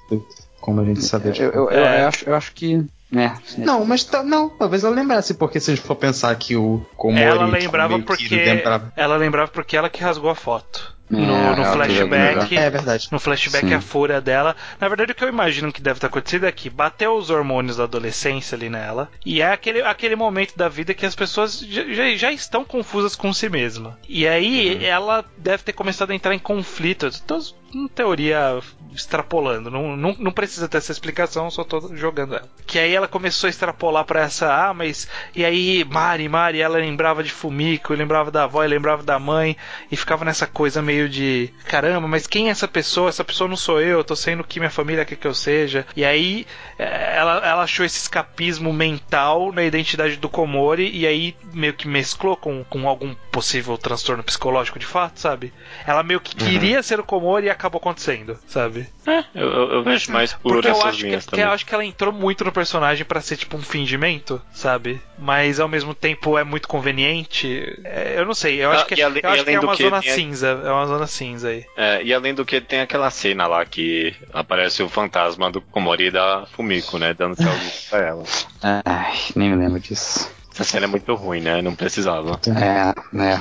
como a gente saber. Eu, eu, eu- É. eu acho, eu acho que. É. Não, mas tá- não, talvez ela lembrasse, porque se a gente for pensar que o Komori Ela lembrava meio que porque. lembrava- Ela lembrava porque ela que rasgou a foto. É, no, no ela teve flashback. É verdade. No flashback, Sim. a fúria dela. Na verdade, o que eu imagino que deve ter acontecido é que bateu os hormônios da adolescência ali nela. E é aquele, aquele momento da vida que as pessoas já, já- já estão confusas com si mesma. E aí ela deve ter começado a entrar em conflito. Em teoria, extrapolando. Não, não, não precisa ter essa explicação, só tô jogando ela. Que aí ela começou a extrapolar pra essa. Ah, mas. E aí, Mari, Mari, ela lembrava de Fumiko, lembrava da avó, lembrava da mãe. E ficava nessa coisa meio de. Caramba, mas quem é essa pessoa? Essa pessoa não sou eu, eu tô sendo o que minha família quer que eu seja. E aí eh, ela, ela achou esse escapismo mental na identidade do Komori. E aí meio que mesclou com, com algum possível transtorno psicológico de fato, sabe? Ela meio que queria ser o Komori e acabou acontecendo, sabe? Eu, eu- eu vejo mais por Porque eu acho, que, linhas que também. eu acho que ela entrou muito no personagem pra ser tipo um fingimento, sabe? Mas ao mesmo tempo é muito conveniente. É, eu não sei, eu Ah, acho que, ale- eu acho que é uma que, zona tem cinza. É uma zona cinza aí. É, e além do que tem aquela cena lá que aparece o fantasma do Komori da Fumiko, né? Dando tchau pra ela. Ai, nem me lembro disso. Essa cena é muito ruim, né? Não precisava. É, né?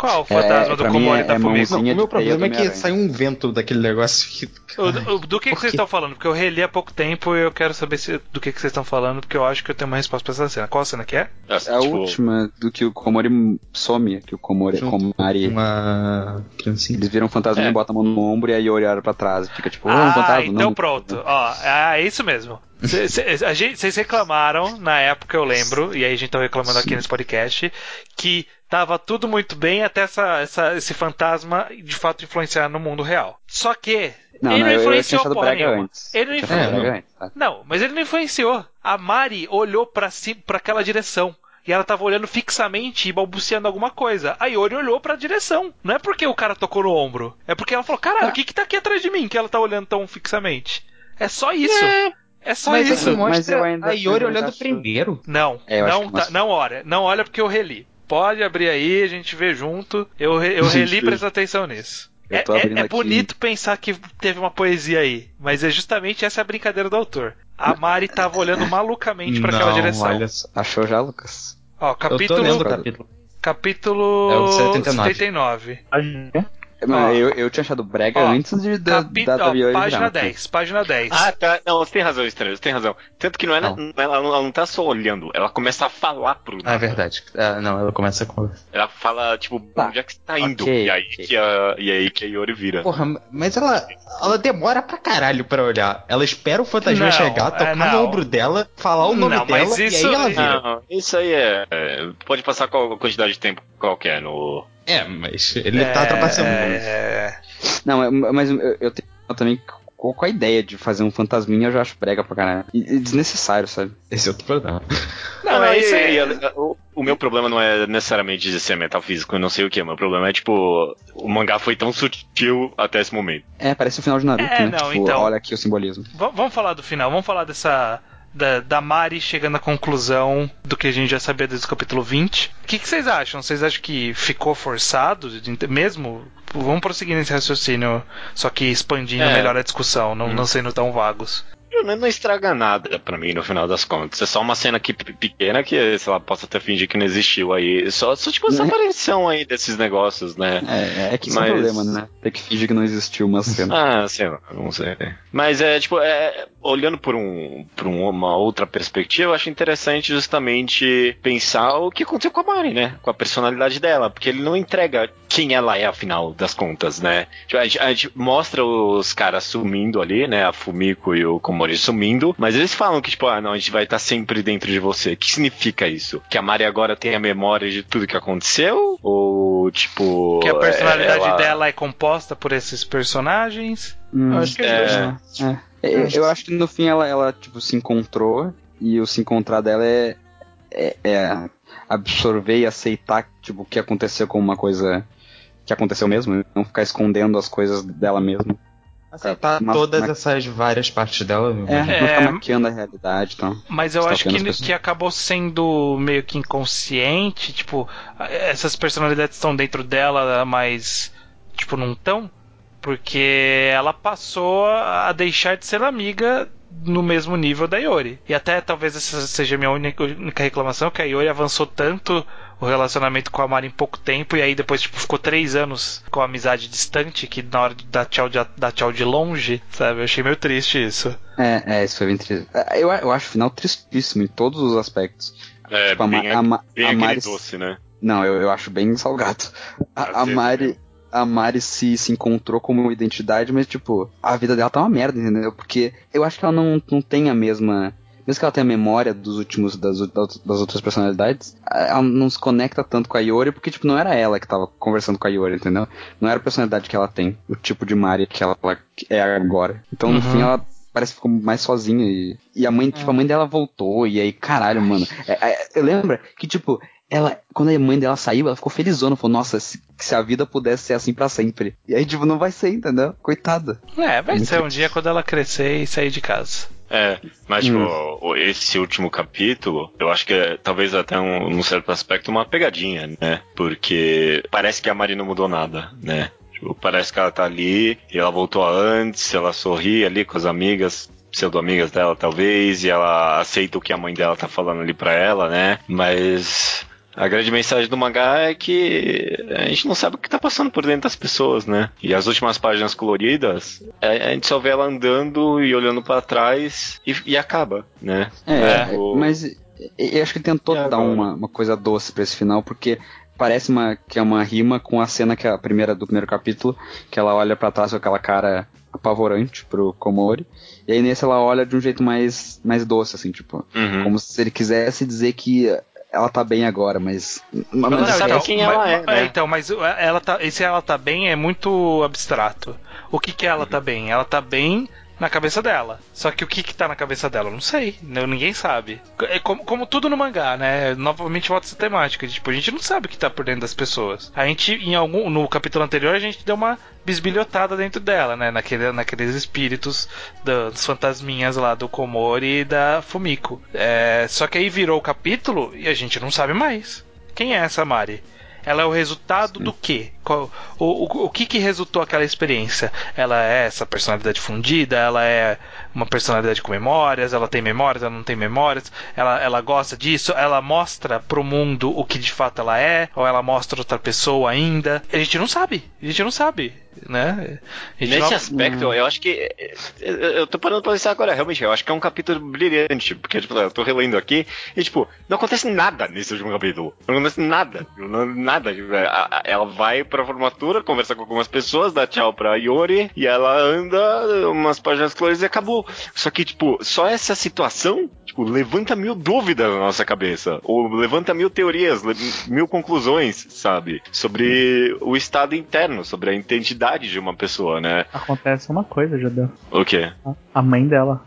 Qual o fantasma É, do Komori é- da é mãozinha Não, o meu problema é do que sai um vento daquele negócio que. O- o- do que, que vocês estão falando? Porque eu reli há pouco tempo e eu quero saber se- do que, que vocês estão falando, porque eu acho que eu tenho uma resposta pra essa cena. Qual cena que é? É a tipo, última do que o Komori some, que o Komori, Junto Komari, Uma criancinha. eles viram um fantasma É. e botam a mão no ombro e aí olharam pra trás. e Fica tipo, oh, um ah, fantasma. então não. pronto. Ó, é isso mesmo. Vocês reclamaram, na época eu lembro, e aí a gente tá reclamando aqui nesse podcast, que tava tudo muito bem até essa, essa- esse fantasma de fato influenciar no mundo real. Só que Não, ele não, não eu, eu influenciou porra nenhuma. antes. Ele não Eu influenciou. tá? Não, mas ele não influenciou. A Mari olhou pra si, para aquela direção. E ela tava olhando fixamente e balbuciando alguma coisa. A Yori olhou pra direção. Não é porque o cara tocou no ombro. É porque ela falou: Caralho, o que que tá aqui atrás de mim que ela tá olhando tão fixamente? É só isso. É, só Mas isso. Mas mostra eu ainda- a Yori eu olhando acho- primeiro. Não, É, eu não, tá, não olha. Não olha porque eu reli. Pode abrir aí, a gente vê junto. Eu, eu reli e eu- presta atenção nisso. eu É, tô é- é aqui. bonito pensar que teve uma poesia aí, mas é justamente essa a brincadeira do autor. A Mari tava olhando malucamente pra aquela direção. Olha. Achou já, Lucas? Ó, Eu tô capítulo, lendo o capítulo. capítulo É o 79. 79. Mano, eu, eu tinha achado brega Ó, antes de, da, Capi- da, da ó, página virar. 10, página 10. Ah, tá. Não, você tem razão, Estranho, você tem razão. Tanto que não é, Não. não- ela, não- ela não tá só olhando, ela começa a falar pro Ah, é verdade. Ah, não, ela começa com. Ela fala, tipo, Tá. onde é que você tá indo? Ok, e, aí ok. que a, e aí que a Yori vira. Porra, mas ela, ela demora pra caralho pra olhar. Ela espera o fantasma Não, chegar, é, tocar não. no ombro dela, falar o nome Não, mas dela isso- e aí ela vira. Não, isso aí é, é, Pode passar qual quantidade de tempo qualquer no. É, mas ele tá trapaceando muito. É... Não, é- mas eu, eu tenho também com a ideia de fazer um fantasminha, eu já acho brega pra caralho. E, e desnecessário, sabe? Esse é outro problema. Não, é isso aí. e- o, o meu problema não é necessariamente de ser metafísico, eu não sei o que. Meu problema é, tipo, o mangá foi tão sutil até esse momento. É, parece o final de Naruto, É, né? não, tipo, então. olha aqui o simbolismo. Vamos falar do final, vamos falar dessa. Da, da Mari chegando à conclusão do que a gente já sabia desde o capítulo 20. O que, que vocês acham? Vocês acham que ficou forçado? de- mesmo? Vamos prosseguir nesse raciocínio, só que expandindo É. melhor a discussão, não, não sendo tão vagos. Não, estraga nada pra mim no final das contas. É só uma cena pequena que, sei lá, posso até fingir que não existiu aí. Só, só tipo, essa Né? aparição aí desses negócios, né? É, é que isso é Mas- um problema, né? Ter que fingir que não existiu uma cena. Ah, sei lá, não sei. Mas é, tipo, é, olhando por, um, por um- uma outra perspectiva, eu acho interessante justamente pensar o que aconteceu com a Mari, né? Com a personalidade dela, porque ele não entrega quem ela é, afinal das contas, né? Tipo, A gente, a gente mostra os caras sumindo ali, né? A Fumiko e o Komori sumindo, mas eles falam que, tipo, ah, não, a gente vai estar sempre dentro de você. O que significa isso? Que a Mari agora tem a memória de tudo que aconteceu? Ou, tipo. Que a personalidade ela- dela é composta por esses personagens. Hum, Eu acho que É. dois, né? é. Eu, eu acho que no fim ela, ela tipo, se encontrou e o se encontrar dela é, é, é absorver e aceitar tipo, o que aconteceu como uma coisa que aconteceu mesmo, não ficar escondendo as coisas dela mesma. Aceitar Mas- todas mas- essas várias partes dela. É, não ficar É. maquiando a realidade e tal. Mas eu tá acho que, que acabou sendo meio que inconsciente. Tipo, essas personalidades estão dentro dela, mas, tipo, não estão. Porque ela passou a deixar de ser amiga no mesmo nível da Yori. E até talvez essa seja a minha única, única reclamação, que a Yori avançou tanto o relacionamento com a Mari em pouco tempo, e aí depois tipo, ficou três anos com a amizade distante, que na hora de dar tchau de, dar tchau de longe, sabe? Eu achei meio triste isso. É, é, isso foi bem triste. É, Eu, eu acho o final tristíssimo em todos os aspectos. É, Tipo, a, bem, Ma- a, Ma- bem a Mari. doce, né? Não, eu, eu acho bem salgado. A, a Mari. mesmo. A Mari se, se encontrou como identidade, mas, tipo, a vida dela tá uma merda, entendeu? Porque eu acho que ela não, não tem a mesma. Mesmo que ela tenha a memória dos últimos, das, das outras personalidades, ela não se conecta tanto com a Yori, porque, tipo, não era ela que tava conversando com a Yori, entendeu? Não era a personalidade que ela tem, o tipo de Mari que ela é agora. Então, no Uhum. fim, ela parece que ficou mais sozinha e, e a mãe, tipo, a mãe dela voltou, e aí, caralho, mano. É, é, eu lembro que, tipo, ela, quando a mãe dela saiu, ela ficou felizona, falou, nossa, se, se a vida pudesse ser assim pra sempre. E aí, tipo, não vai ser, entendeu? Coitada. É, vai ser um dia quando ela crescer e sair de casa. É, mas tipo, Hum. esse último capítulo, eu acho que é talvez até um, num certo aspecto uma pegadinha, né? Porque parece que a Mari não mudou nada, né? Tipo, parece que ela tá ali e ela voltou a antes, ela sorri ali com as amigas, pseudo-amigas dela talvez, e ela aceita o que a mãe dela tá falando ali pra ela, né? Mas a grande mensagem do mangá é que a gente não sabe o que tá passando por dentro das pessoas, né? E as últimas páginas coloridas, a, gente só vê ela andando e olhando pra trás e, e acaba, né? É, o- mas eu acho que ele tentou E dar uma, uma coisa doce pra esse final, porque parece uma, que é uma rima com a cena que é a primeira do primeiro capítulo, que ela olha pra trás com aquela cara apavorante pro Komori, e aí nesse ela olha de um jeito mais, mais doce, assim, tipo, Uhum. como se ele quisesse dizer que ela tá bem agora, mas... mas sabe quem ela é, né? Então, mas ela tá, esse ela tá bem é muito abstrato. O que que ela tá bem? Ela tá bem na cabeça dela. Só que o que que tá na cabeça dela? Não sei. Não- Ninguém sabe. É como, como tudo no mangá, né? Novamente volta essa temática. Tipo, a gente não sabe o que tá por dentro das pessoas. A gente, em algum, no capítulo anterior, a gente deu uma bisbilhotada dentro dela, né? Naquele, naqueles espíritos dos fantasminhas lá do Komori e da Fumiko. É, só que aí virou o capítulo e a gente não sabe mais. Quem é essa Mari? Ela é o resultado do quê? Qual- o, o, o que que resultou aquela experiência? Ela é essa personalidade fundida? Ela é uma personalidade com memórias? Ela tem memórias? Ela não tem memórias? Ela, ela gosta disso? Ela mostra pro mundo o que de fato ela é? Ou ela mostra outra pessoa ainda? A gente não sabe. A gente não sabe, né? Nesse não- aspecto, eu acho que. Eu, eu tô parando pra pensar agora, realmente, eu acho que é um capítulo brilhante, porque, tipo, eu tô relendo aqui e, tipo, não acontece nada nesse último capítulo. Não acontece nada. Não- nada. Tipo, a- Ela vai pra formatura, conversa com algumas pessoas, dá tchau pra Yori, e ela anda umas páginas coloridas e acabou. Só que, tipo, só essa situação, tipo, levanta mil dúvidas na nossa cabeça. Ou levanta mil teorias, mil conclusões, sabe? Sobre o estado interno, sobre a identidade de uma pessoa, né? Acontece uma coisa, Jadeu. O quê? A mãe dela.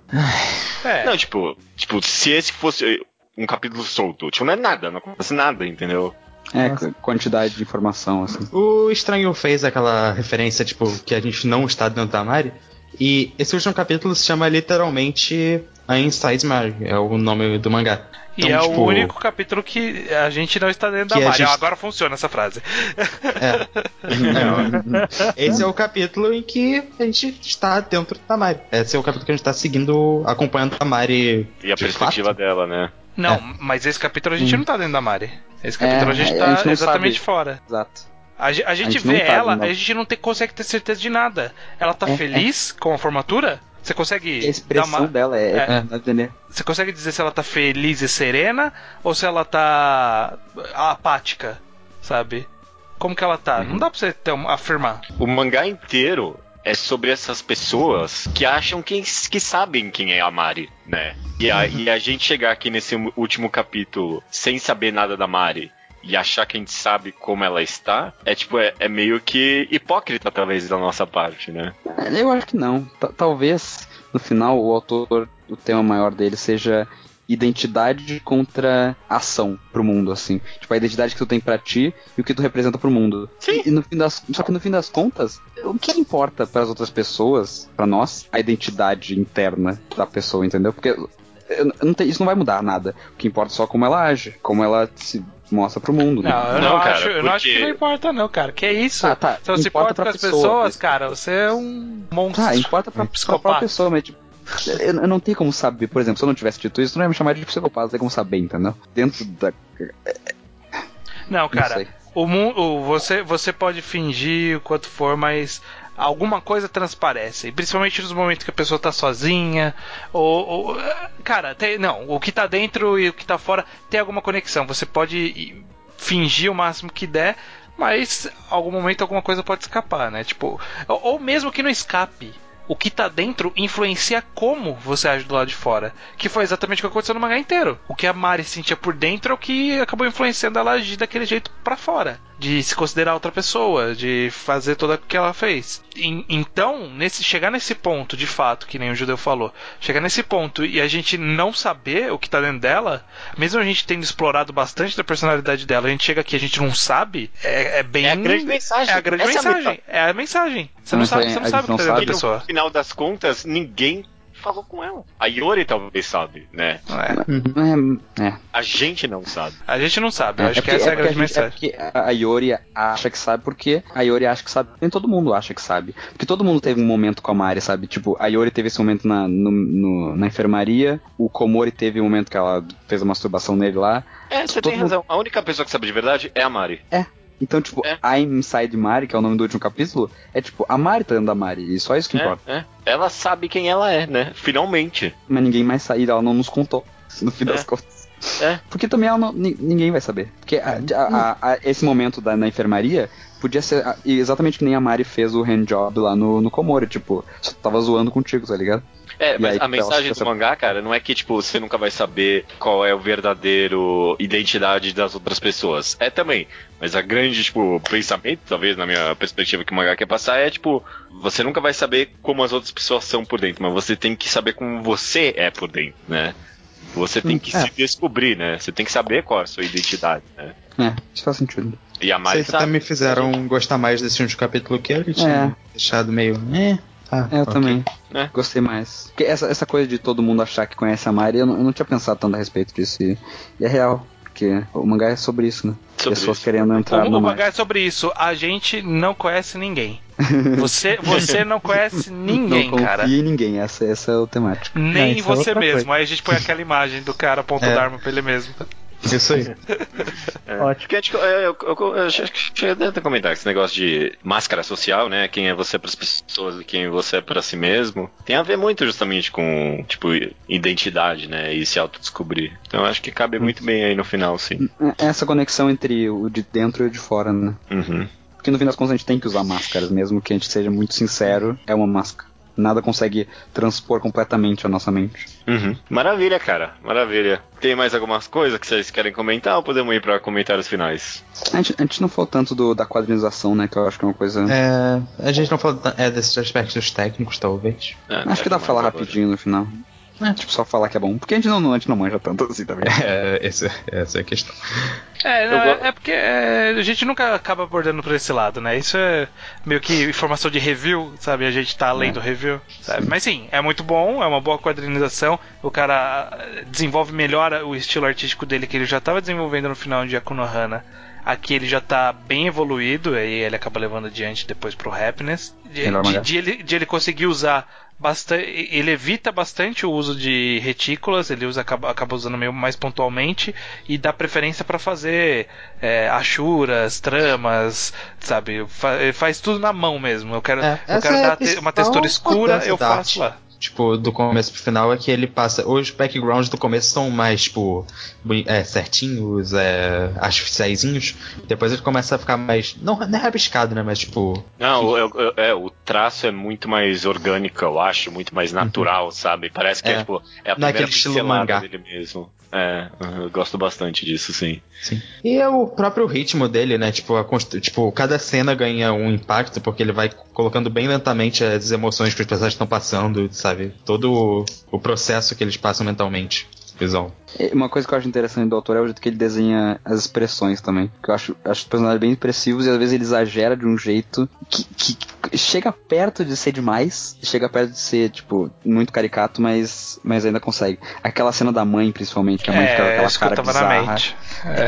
É. Não, tipo, tipo, se esse fosse um capítulo solto, tipo, não é nada, não acontece nada, entendeu? É, Nossa. quantidade de informação, assim. O Estranho fez aquela referência, tipo, que a gente não está dentro da Mari. E esse último capítulo se chama literalmente A Inside Mari, é o nome do mangá. E Então, é tipo, o único capítulo que a gente não está dentro da Que a Mari. gente- Agora funciona essa frase. É, esse é o capítulo em que a gente está dentro da Mari. Esse é o capítulo que a gente está seguindo, acompanhando a Mari. E a de perspectiva fato. dela, né? Não, É. mas esse capítulo a gente Hum. não tá dentro da Mari. Esse capítulo É, a gente a tá gente não exatamente sabe. fora. Exato. A, a gente gente não vê ela, a gente não tem- consegue ter certeza de nada. Ela tá É, feliz com a formatura? Você consegue A dar expressão uma, dela é, É. é. dá pra entender. Você consegue dizer se ela tá feliz e serena ou se ela tá apática, sabe? Como que ela tá? Uhum. Não dá pra você ter um- afirmar. O mangá inteiro é sobre essas pessoas que acham que, que sabem quem é a Mari, né? E a, e a gente chegar aqui nesse último capítulo sem saber nada da Mari e achar que a gente sabe como ela está, é tipo, é, é meio que hipócrita talvez da nossa parte, né? É, Eu acho que não. Ta- Talvez no final o autor, o tema maior dele seja identidade contra ação pro mundo, assim. Tipo, a identidade que tu tem pra ti e o que tu representa pro mundo. Sim. E, no fim das, só que no fim das contas, o que importa para as outras pessoas, pra nós, a identidade interna da pessoa, entendeu? Porque eu- eu não isso não vai mudar nada. O que importa é só como ela age, como ela se mostra pro mundo. né? Não, eu não, Não, cara, acho, eu não acho porque- que não importa, não, cara. Que é isso? Tá, tá, Se você importa importa pra com as pessoa, pessoas, cara, você é um monstro. Tá, importa pra, Um pra psicopata. própria pessoa, mas tipo, eu, eu não tenho como saber. Por exemplo, se eu não tivesse dito isso, não ia me chamar de psicopata, não tem como saber, entendeu? Dentro da. Não, cara, sei. o mundo, você, você pode fingir o quanto for, mas alguma coisa transparece. E principalmente nos momentos que a pessoa tá sozinha, ou, ou- cara, tem, não, o que tá dentro e o que tá fora tem alguma conexão. Você pode fingir o máximo que der, mas algum momento alguma coisa pode escapar, né? Tipo, ou, mesmo que não escape. O que tá dentro influencia como você age do lado de fora. Que foi exatamente o que aconteceu no mangá inteiro. O que a Mari sentia por dentro é o que acabou influenciando ela agir daquele jeito pra fora. De se considerar outra pessoa, de fazer tudo o que ela fez. Em- então, nesse, chegar nesse ponto, de fato, que nem o judeu falou, chegar nesse ponto e a gente não saber o que tá dentro dela, mesmo a gente tendo explorado bastante da personalidade dela, a gente chega aqui e a gente não sabe, é, é bem. É a grande mensagem. É a grande Essa é a mensagem. É a mensagem. Você Não, não sabe, você não sabe o que tá dentro da sabe. No pessoa. final das contas, ninguém falou com ela. A Yori talvez sabe, né? É. É, A gente não sabe. A gente não sabe, eu é, acho é que essa é a é grande é mensagem. a Yori acha que sabe porque a Yori acha que sabe, nem todo mundo acha que sabe. Porque todo mundo teve um momento com a Mari, sabe? Tipo, a Yori teve esse momento na, no- no- na enfermaria, o Komori teve um momento que ela fez a masturbação nele lá. É, você Todo tem razão. A única pessoa que sabe de verdade é a Mari. Então, tipo, É. I'm Inside Mari, que é o nome do último capítulo, é tipo, a Mari tá dentro da Mari, e só isso que importa. É, é. Ela sabe quem ela é, né? Finalmente. Mas ninguém mais sair, ela não nos contou, no fim das É. contas. É. Porque também ela não- ni- ninguém vai saber. Porque a- a- a- esse momento da, na enfermaria podia ser exatamente que nem a Mari fez o handjob lá no, no Komori, tipo, só tava zoando contigo, tá ligado? É, E mas aí, a mensagem do mangá, cara, não é que, tipo, você nunca vai saber qual é o verdadeiro identidade das outras pessoas. É também. Mas a grande, tipo, pensamento, talvez, na minha perspectiva que o mangá quer passar, é, tipo, você nunca vai saber como as outras pessoas são por dentro, mas você tem que saber como você é por dentro, né? Você tem que é. se descobrir, né? Você tem que saber qual é a sua identidade, né? É, isso faz sentido. E a Vocês até me fizeram gostar mais desse último capítulo que ele tinha É. deixado meio. É, tá. É, eu ok. também. É. Gostei mais. Porque essa, essa coisa de todo mundo achar que conhece a Mari, eu não, eu não tinha pensado tanto a respeito disso. E, e é real. Porque o mangá é sobre isso, né? Sobre Pessoas isso. querendo entrar O, no o mangá é sobre isso. A gente não conhece ninguém. Você, você não conhece ninguém, não cara. em ninguém, essa, essa é o temático. É, Nem isso é você outra mesmo. coisa. Aí a gente põe aquela imagem do cara apontando É. a arma pra ele mesmo. Isso aí. É. Ótimo. Porque, tipo, é, eu, eu, eu, eu acho que cheguei até a comentar esse negócio de máscara social, né? Quem é você pras pessoas e quem você é pra si mesmo. Tem a ver muito justamente com, tipo, identidade, né? E se autodescobrir. Então eu acho que cabe muito bem aí no final, sim. É Essa conexão entre o de dentro e o de fora, né? Uhum. Porque no fim das contas a gente tem que usar máscaras, mesmo que a gente seja muito sincero, é uma máscara. Nada consegue transpor completamente a nossa mente. Uhum. Maravilha, cara. Maravilha. Tem mais algumas coisas que vocês querem comentar ou podemos ir pra comentários finais? A gente, a gente não falou tanto do, da quadrinização, né? Que eu acho que é uma coisa. É, a gente não falou é, desses aspectos técnicos, talvez. É, acho que dá pra falar rapidinho no final. É. Tipo, só falar que é bom. Porque a gente não, a gente não manja tanto assim também. É, esse- essa é a questão. É, não, é, é porque é, a gente nunca acaba abordando por esse lado, né? Isso é meio que informação de review, sabe? A gente tá além É. do review, sabe? Mas sim, é muito bom, é uma boa quadrinização. O cara desenvolve melhor o estilo artístico dele que ele já estava desenvolvendo no final de Akunohana. Aqui ele já tá bem evoluído, aí ele acaba levando adiante depois pro Happiness. De, de- de ele, de ele conseguir usar bastante. Ele evita bastante o uso de retículas, ele usa, acaba, acaba usando meio mais pontualmente e dá preferência para fazer é, achuras, tramas, sabe? Fa- ele faz tudo na mão mesmo. Eu quero, É, eu quero é dar te- uma textura escura, eu faço lá. tipo, do começo pro final é que ele passa. Os backgrounds do começo são mais, tipo, é, certinhos, é, artificiaizinhos. Depois ele começa a ficar mais. Não, não é rabiscado, né? Mas, tipo. Não, eu- eu- é, o traço é muito mais orgânico, eu acho, muito mais natural, sabe? Parece que é, É. tipo, é a Não é primeira estilo mangá. dele mesmo. É, eu gosto bastante disso, sim. Sim. E é o próprio ritmo dele, né? Tipo, a tipo, cada cena ganha um impacto, porque ele vai colocando bem lentamente as emoções que os personagens estão passando, sabe? Todo o, o processo que eles passam mentalmente. Visão. É, Uma coisa que eu acho interessante do autor é o jeito que ele desenha as expressões também. Que eu acho, acho os personagens bem expressivos e às vezes ele exagera de um jeito que, que chega perto de ser demais, chega perto de ser, tipo, muito caricato, mas, mas ainda consegue. Aquela cena da mãe, principalmente, que a mãe fica com É, aquela cara bizarra. mente. É.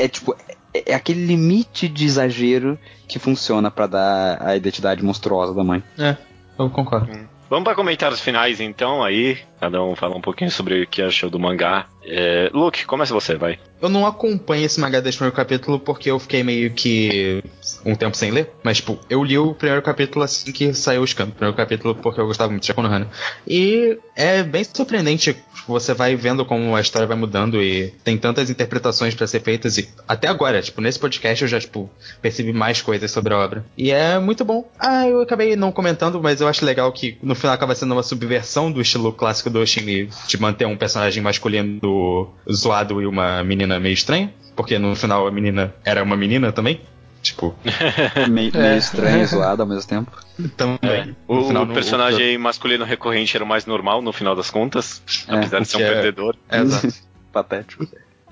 É, é tipo, é, é aquele limite de exagero que funciona pra dar a identidade monstruosa da mãe. É, eu concordo. Vamos para comentários finais então aí. Cada um fala um pouquinho sobre o que achou do mangá. É, Luke, começa você, vai. Eu não acompanho esse mangá desde o primeiro capítulo porque eu fiquei meio que um tempo sem ler. Mas, tipo, eu li o primeiro capítulo assim que saiu os cantos. O primeiro capítulo porque eu gostava muito de Konohana. E é bem surpreendente. tipo, Você vai vendo como a história vai mudando e tem tantas interpretações pra ser feitas. E até agora, tipo, nesse podcast eu já, tipo, percebi mais coisas sobre a obra. E é muito bom. Ah, eu acabei não comentando, mas eu acho legal que no final acaba sendo uma subversão do estilo clássico do Shinji de manter um personagem masculino zoado e uma menina meio estranha. Porque no final a menina era uma menina também. Tipo, Meio, meio estranho e zoado ao mesmo tempo. também. O, No final, o no- personagem masculino recorrente era o mais normal no final das contas, É, apesar o de ser um é- perdedor. É, exato. Patético.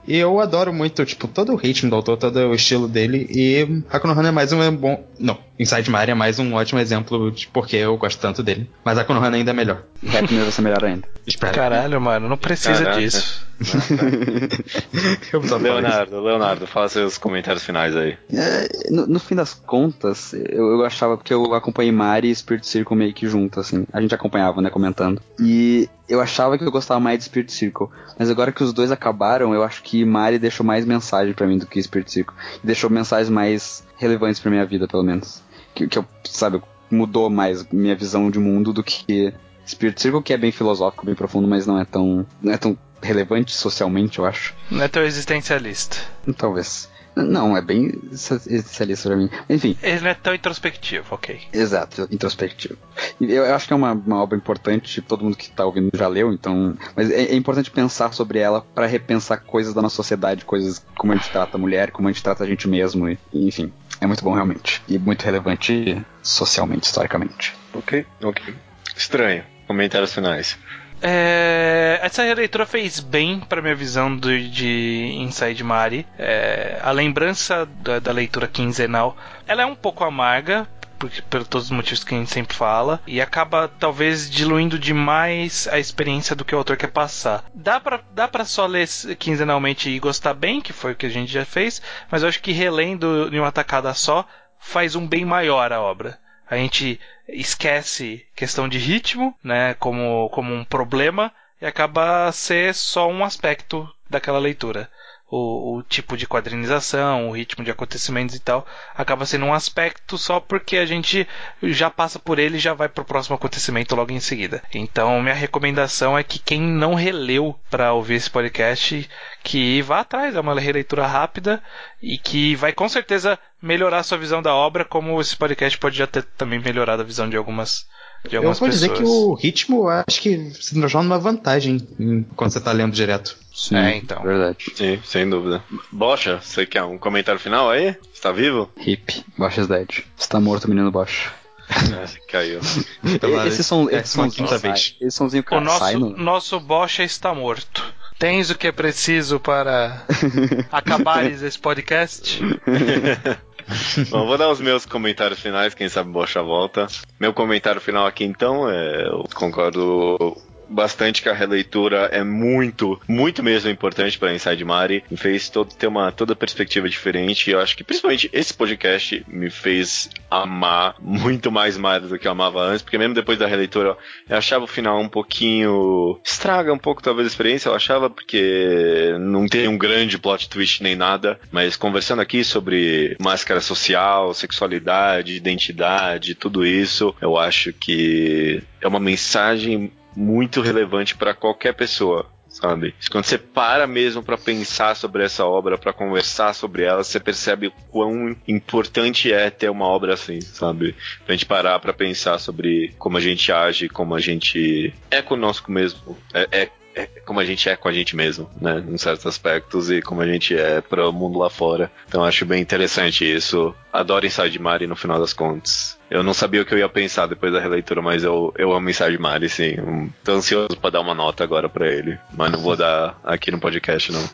E eu adoro muito, tipo, todo o ritmo do autor, todo o estilo dele. E Hakuna Hana é mais um bom. Não, Inside Mario é mais um ótimo exemplo de porque eu gosto tanto dele. Mas Hakuna Hana ainda é melhor. Happiness vai ser melhor ainda. Espero. Caralho, mano, não precisa Caraca. disso. Leonardo, Leonardo, fala seus comentários finais aí. É, no, no fim das contas, eu, eu achava porque eu acompanhei Mari e Spirit Circle meio que junto, assim. A gente acompanhava, né, comentando. E eu achava que eu gostava mais de Spirit Circle. Mas agora que os dois acabaram, eu acho que Mari deixou mais mensagem pra mim do que Spirit Circle. E deixou mensagens mais relevantes pra minha vida, pelo menos. Que, que eu, sabe, mudou mais minha visão de mundo do que Spirit Circle, que é bem filosófico, bem profundo, mas não é tão, não é tão relevante socialmente, eu acho. Não é tão existencialista. Talvez. Não, é bem existencialista pra mim. Enfim, Ele não é tão introspectivo, ok. exato, introspectivo. Eu, eu acho que é uma, uma obra importante, todo mundo que tá ouvindo já leu, então. Mas é, é importante pensar sobre ela pra repensar coisas da nossa sociedade, coisas como a gente trata a mulher, como a gente trata a gente mesmo, e, e, enfim. É muito bom realmente. E muito relevante socialmente, historicamente. Ok, ok. Estranho. Comentários finais. É, essa releitura fez bem pra minha visão do, de Inside Mari. É, a lembrança da, da leitura quinzenal, ela é um pouco amarga. Porque, por todos os motivos que a gente sempre fala, e acaba talvez diluindo demais a experiência do que o autor quer passar. Dá pra, dá pra só ler quinzenalmente e gostar bem, que foi o que a gente já fez, mas eu acho que relendo em uma tacada só faz um bem maior a obra. A gente esquece questão de ritmo, né, como, como um problema e acaba ser só um aspecto daquela leitura. O, o tipo de quadrinização, o ritmo de acontecimentos e tal, acaba sendo um aspecto só porque a gente já passa por ele e já vai pro próximo acontecimento logo em seguida. Então, minha recomendação é que quem não releu para ouvir esse podcast, que vá atrás, é uma releitura rápida e que vai com certeza melhorar a sua visão da obra, como esse podcast pode já ter também melhorado a visão de algumas de Eu algumas vou dizer que o ritmo eu acho que se transforma numa vantagem em- quando você tá lendo direto. Sim, É, então. Verdade. Sim, sem dúvida. Bocha, você quer um comentário final aí? Está vivo? Hip. Bosch is dead. Está morto, menino Bosch. É, caiu. Então, esse som, é, esse uma somzinho sai- vez. Esse somzinho O sai nosso, no... nosso Bocha está morto. Tens o que é preciso para acabares esse podcast? Bom, vou dar os meus comentários finais, quem sabe Bocha volta. Meu comentário final aqui então, é, eu concordo bastante que a releitura é muito, muito mesmo importante para Inside Mari. Me fez todo, ter uma toda perspectiva diferente. E eu acho que principalmente esse podcast me fez amar muito mais Mari do que eu amava antes, porque mesmo depois da releitura eu achava o final um pouquinho. estraga um pouco talvez a experiência, eu achava, porque não tem um grande plot twist nem nada. Mas conversando aqui sobre máscara social, sexualidade, identidade, tudo isso, eu acho que é uma mensagem muito relevante pra qualquer pessoa. Sabe? Quando você para mesmo pra pensar sobre essa obra, pra conversar sobre ela, você percebe o quão importante é ter uma obra assim, sabe? Pra gente parar pra pensar sobre como a gente age, como a gente é conosco mesmo, é, é é como a gente é com a gente mesmo, né? Em certos aspectos e como a gente é para o mundo lá fora. Então acho bem interessante isso. Adoro Inside Mari no final das contas. Eu não sabia o que eu ia pensar depois da releitura, mas eu, eu amo Inside Mari, sim. Tô ansioso pra dar uma nota agora pra ele. Mas não vou dar aqui no podcast, não.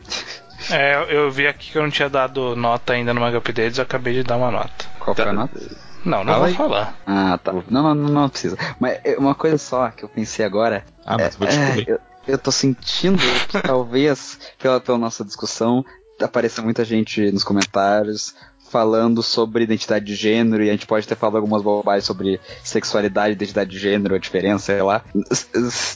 É, eu- vi aqui que eu não tinha dado nota ainda no Manga Updates, eu acabei de dar uma nota. Qual foi a Tá. nota? Não, não Fala vou aí. falar. Ah, tá. Não, não, não, não precisa. Mas é, uma coisa só que eu pensei agora. Ah, mas vou é, descobrir. eu, eu tô sentindo que talvez, pela, pela nossa discussão, apareça muita gente nos comentários falando sobre identidade de gênero e a gente pode ter falado algumas bobagens sobre sexualidade, identidade de gênero, a diferença, sei lá.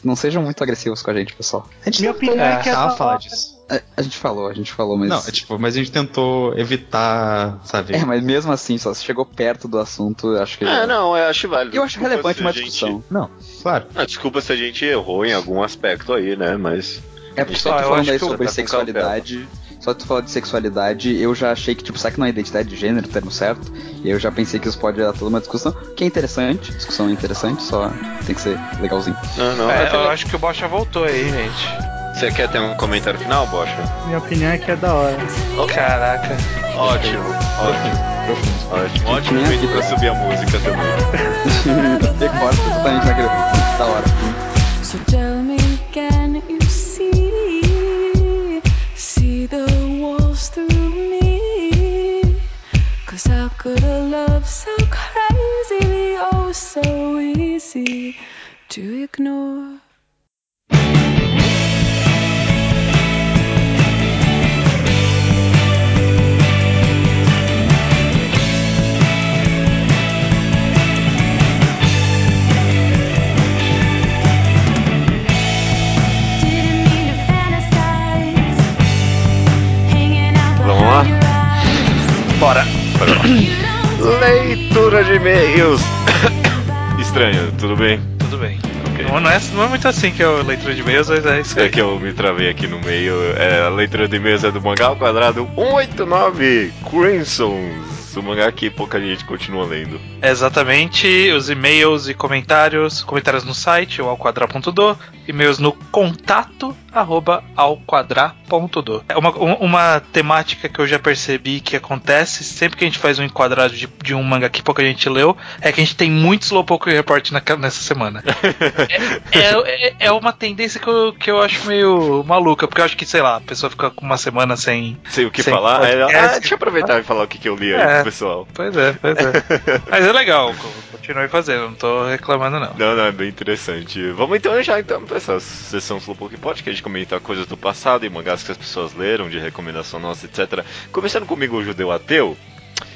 Não sejam muito agressivos com a gente, pessoal. A gente Minha opinião é que é da falar disso. A, a gente falou, a gente falou, mas. Não, é tipo, mas a gente tentou evitar, sabe? É, mas mesmo assim, só se chegou perto do assunto, acho que. Ah, não, eu acho válido. Eu acho Desculpa relevante uma gente- discussão. Não, claro. Ah, desculpa se a gente errou em algum aspecto aí, né? Mas. É porque Isso, só eu tu falando acho aí sobre tá sexualidade. Só tu falar de sexualidade, eu já achei que, tipo, será que não é identidade de gênero, o termo certo? E eu já pensei que isso pode dar toda uma discussão, que é interessante, discussão é interessante, só tem que ser legalzinho. Não, não. É, eu acho que o Bosch já voltou aí, gente. Você quer ter um comentário final, Bocha? Minha opinião é que é da hora. Caraca. Ótimo, ótimo. Ótimo, ótimo vida. pra subir a música também. Decorta totalmente naquele da hora. So tell me, can you see? See the walls through me? Cause how could a love so crazy be oh so easy to ignore? Bora. Leitura de e-mails. Estranho, tudo bem? Tudo bem. Ok. Não, não é, não é muito assim que é a leitura de e-mails, mas é isso É aí. que eu me travei aqui no meio. É, a leitura de e-mails é do mangá ao quadrado 189 Crimsons. O mangá que pouca gente continua lendo. Exatamente, os e-mails e comentários, comentários no site, o alquadra.do, e-mails no contato, arroba alquadra.do. É uma, um- uma temática que eu já percebi que acontece sempre que a gente faz um enquadrado de, de um manga que pouca gente leu, é que a gente tem muito Slowpoke Report naquela- nessa semana. é, é, é uma tendência que eu, que eu acho meio maluca, porque eu acho que, sei lá, a pessoa fica com uma semana sem... Sei o que Sem falar. Ela, podcast. ah, deixa eu aproveitar e falar o que, que eu li aí É. pro pessoal. Pois é, pois é. Mas é legal, continue fazendo, não tô reclamando não. Não, não, é bem interessante. Vamos então já então pra essa sessão Slowpoke a gente comenta coisas do passado e mangás que as pessoas leram, de recomendação nossa, etc. Começando comigo, o Judeu Ateu.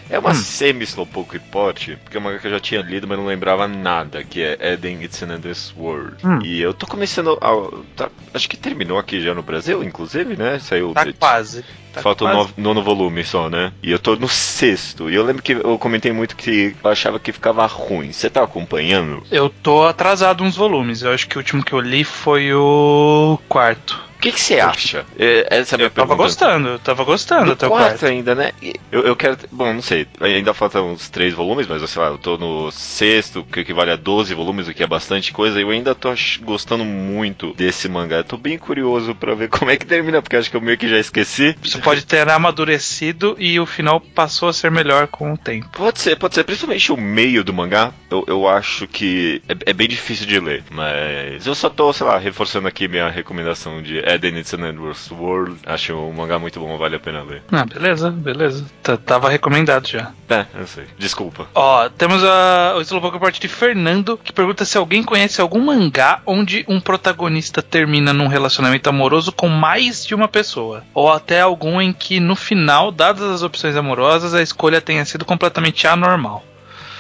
É uma semi-Slowpoke Report, porque é uma que eu já tinha lido, mas não lembrava nada, que é Eden It's an Endless World. Hum. E eu tô começando a... tá- acho que terminou aqui já no Brasil, inclusive, né? Saiu... Tá quase. Tá Falta o quase. novo- nono volume só, né? E eu tô no sexto. E eu lembro que eu comentei muito que eu achava que ficava ruim. Você tá acompanhando? Eu tô atrasado uns volumes. Eu acho que o último que eu li foi o quarto. O que que você acha? É, Essa é a minha Eu tava pergunta. gostando, eu tava gostando Do até o quarto quarto. ainda, né? Eu, eu quero. Bom, não sei. Ainda faltam uns três volumes, mas sei lá, eu tô no sexto, que equivale a 12 volumes, o que é bastante coisa. E eu ainda tô gostando muito desse mangá. Eu tô bem curioso pra ver como é que termina, porque acho que eu meio que já esqueci. Isso pode ter amadurecido e o final passou a ser melhor com o tempo. Pode ser, pode ser. Principalmente o meio do mangá, eu, eu acho que é, é bem difícil de ler. Mas eu só tô, sei lá, reforçando aqui minha recomendação de Eden It's an Endless World. Acho um mangá muito bom, vale a pena ler. Ah, beleza, beleza. Tá- Tava recomendado já. É, eu sei. Desculpa. Ó, temos a, o Slowpoke Report de Fernando, que pergunta se alguém conhece algum mangá onde um protagonista termina num relacionamento amoroso com mais de uma pessoa. Ou até algum em que, no final, dadas as opções amorosas, a escolha tenha sido completamente anormal.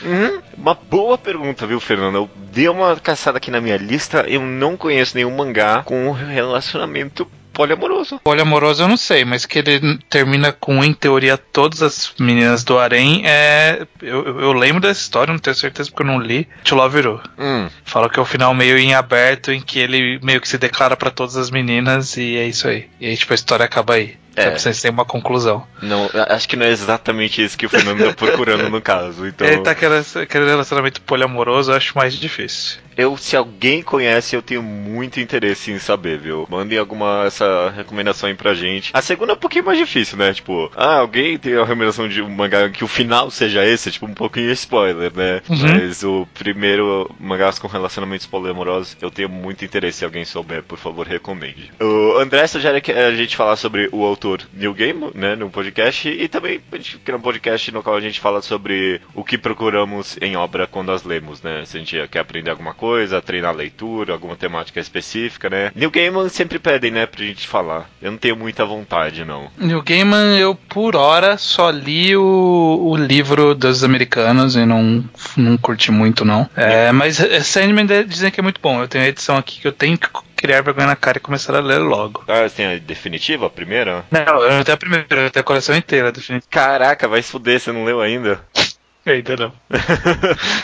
Uhum. Uma boa pergunta, viu, Fernando? Eu dei uma caçada aqui na minha lista. Eu não conheço nenhum mangá com um relacionamento poliamoroso. Poliamoroso eu não sei, mas que ele termina com, em teoria, todas as meninas do harém é. Eu, eu- lembro dessa história, não tenho certeza porque eu não li. To Love Ru. Hum, Fala que é o final meio em aberto, em que ele meio que se declara pra todas as meninas e é isso aí. E aí, tipo, a história acaba aí. É. Só pra vocês terem uma conclusão. não, acho que não é exatamente isso que o Fernando tá procurando no caso. Então, Ele tá querendo aquele relacionamento poliamoroso, eu acho mais difícil. eu, se alguém conhece, eu tenho muito interesse em saber, viu? Mandem alguma essa recomendação aí pra gente. A segunda é um pouquinho mais difícil, né? Tipo, ah, alguém tem a recomendação de um mangá que o final seja esse, tipo, um pouquinho spoiler, né? Uhum. Mas o primeiro mangás com relacionamentos poliamorosos, eu tenho muito interesse. Se alguém souber, por favor, recomende. O André sugere que a gente falar sobre o autor Neil Gaiman, né, no podcast, e também a gente um podcast no qual a gente fala sobre o que procuramos em obra quando as lemos, né? Se a gente quer aprender alguma coisa, treinar a leitura, alguma temática específica, né? Neil Gaiman sempre pedem, né, pra gente falar. Eu não tenho muita vontade, não. Neil Gaiman, eu por hora só li o, o livro dos americanos e não, não curti muito, não. É, mas é, Sandman dizem que é muito bom. Eu tenho a edição aqui que eu tenho que criar vergonha na cara e começar a ler logo. Ah, você tem a definitiva, a primeira? Não, eu não tenho a primeira, eu tenho a coleção inteira, definitivamente. Caraca, vai se fuder, você não leu ainda? Ainda não.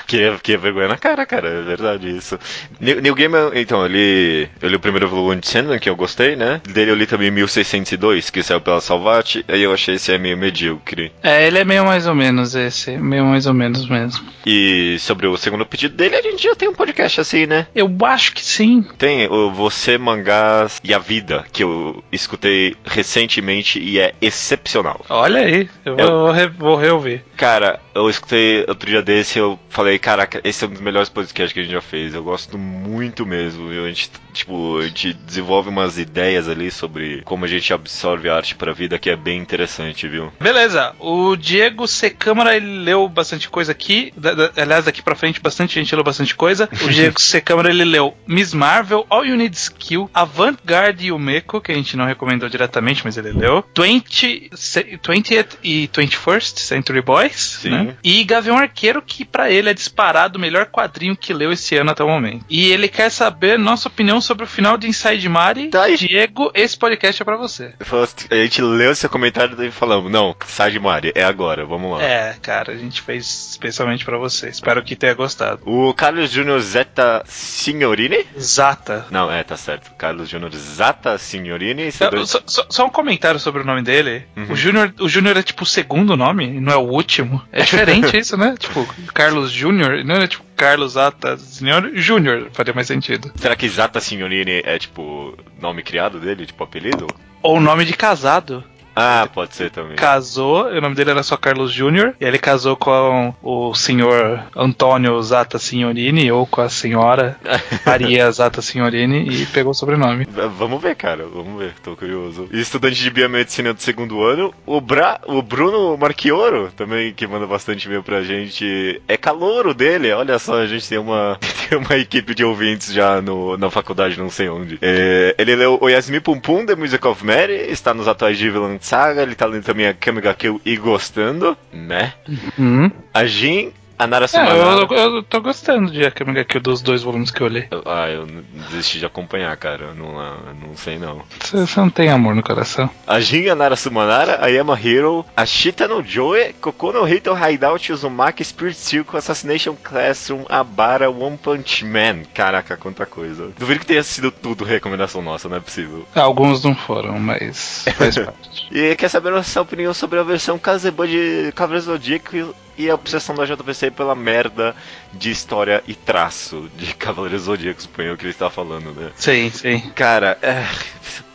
que, que vergonha na cara, cara, é verdade isso. Neil, Neil Gaiman, então, ele, eu li o primeiro volume de Sandman, que eu gostei, né? Dele eu li também 1602, que saiu pela Salvat, aí eu achei esse é meio medíocre. É, ele é meio mais ou menos esse, meio mais ou menos mesmo. E sobre o segundo pedido dele, a gente já tem um podcast assim, né? Eu acho que sim. Tem o Você, Mangás e a Vida, que eu escutei recentemente e é excepcional. Olha aí, eu, Eu- Vou, re- vou reouvir. Cara, eu escutei outro dia desse eu falei, caraca, esse é um dos melhores podcasts que a gente já fez. Eu gosto muito mesmo. viu? A gente, tipo, a gente desenvolve umas ideias ali sobre como a gente absorve a arte pra vida que é bem interessante, viu? Beleza, o Diego C. Câmara ele leu bastante coisa aqui. Da- da- aliás, daqui pra frente, bastante gente leu bastante coisa. O Diego C. Câmara ele leu Miss Marvel, All You Need Skill, Avant-Garde e o Meco, que a gente não recomendou diretamente, mas ele leu. 20, se- 20th e 21st Century Boys, Sim. né? E Gavião Arqueiro, que pra ele é disparado o melhor quadrinho que leu esse ano até o momento. E ele quer saber nossa opinião sobre o final de Inside Mari. Tá. Diego, esse podcast é pra você. Assim, A gente leu esse comentário e falamos, não, sai de Mari, é agora, vamos lá. É, cara, a gente fez especialmente pra você. Espero que tenha gostado. O Carlos Júnior Zeta Signorini? Zata. Não, é, tá certo. Carlos Júnior Zata Signorini. Só, dois- só- só- só um comentário sobre o nome dele. Uhum. O Júnior o Júnior é tipo o segundo nome, não é o último. É diferente isso, né? Tipo, Carlos Júnior, não é tipo Carlos Zata Senhor Júnior, faria mais sentido. Será que Zata Signorini é tipo nome criado dele, tipo apelido? Ou nome de casado. Ah, pode ser também. Casou, o nome dele era só Carlos Júnior, e ele casou com o senhor Antônio Zata Signorini, ou com a senhora Maria Zata Signorini, e pegou o sobrenome. Vamos ver, cara, vamos ver, tô curioso. E estudante de biomedicina do segundo ano, o, Bra o Bruno Marchioro, também, que manda bastante e-mail pra gente, é calouro dele, olha só, a gente tem uma, tem uma equipe de ouvintes já no, na faculdade, não sei onde. É, ele leu o Yasmi Pum Pum, The Music of Mary, está nos atuais de Saga, ele tá lendo também a Kamiga Kill e gostando, né? Hum. A Jin, a Nara É, Sumanara... eu, eu tô gostando de Akamiga Kill dos dois volumes que eu li. Eu- Ah, eu desisti de acompanhar, cara. Eu Não, ah, não sei não. Você não tem amor no coração. A Jin, a Nara Sumanara, a Yama Hero, a Shita no Joe, Koko no Hito Hideout, Uzumaki, Spirit Circle, Assassination Classroom, Abara, One Punch Man. Caraca, quanta coisa. Duvido que tenha sido tudo recomendação nossa, não é possível. Alguns não foram, mas faz parte. E quer saber nossa opinião sobre a versão Kazeba de Cavaleiro Zodíaco e a obsessão da JPC pela merda de história e traço de Cavaleiro Zodíaco, suponho que ele está falando, né? Sim, sim. Cara, é.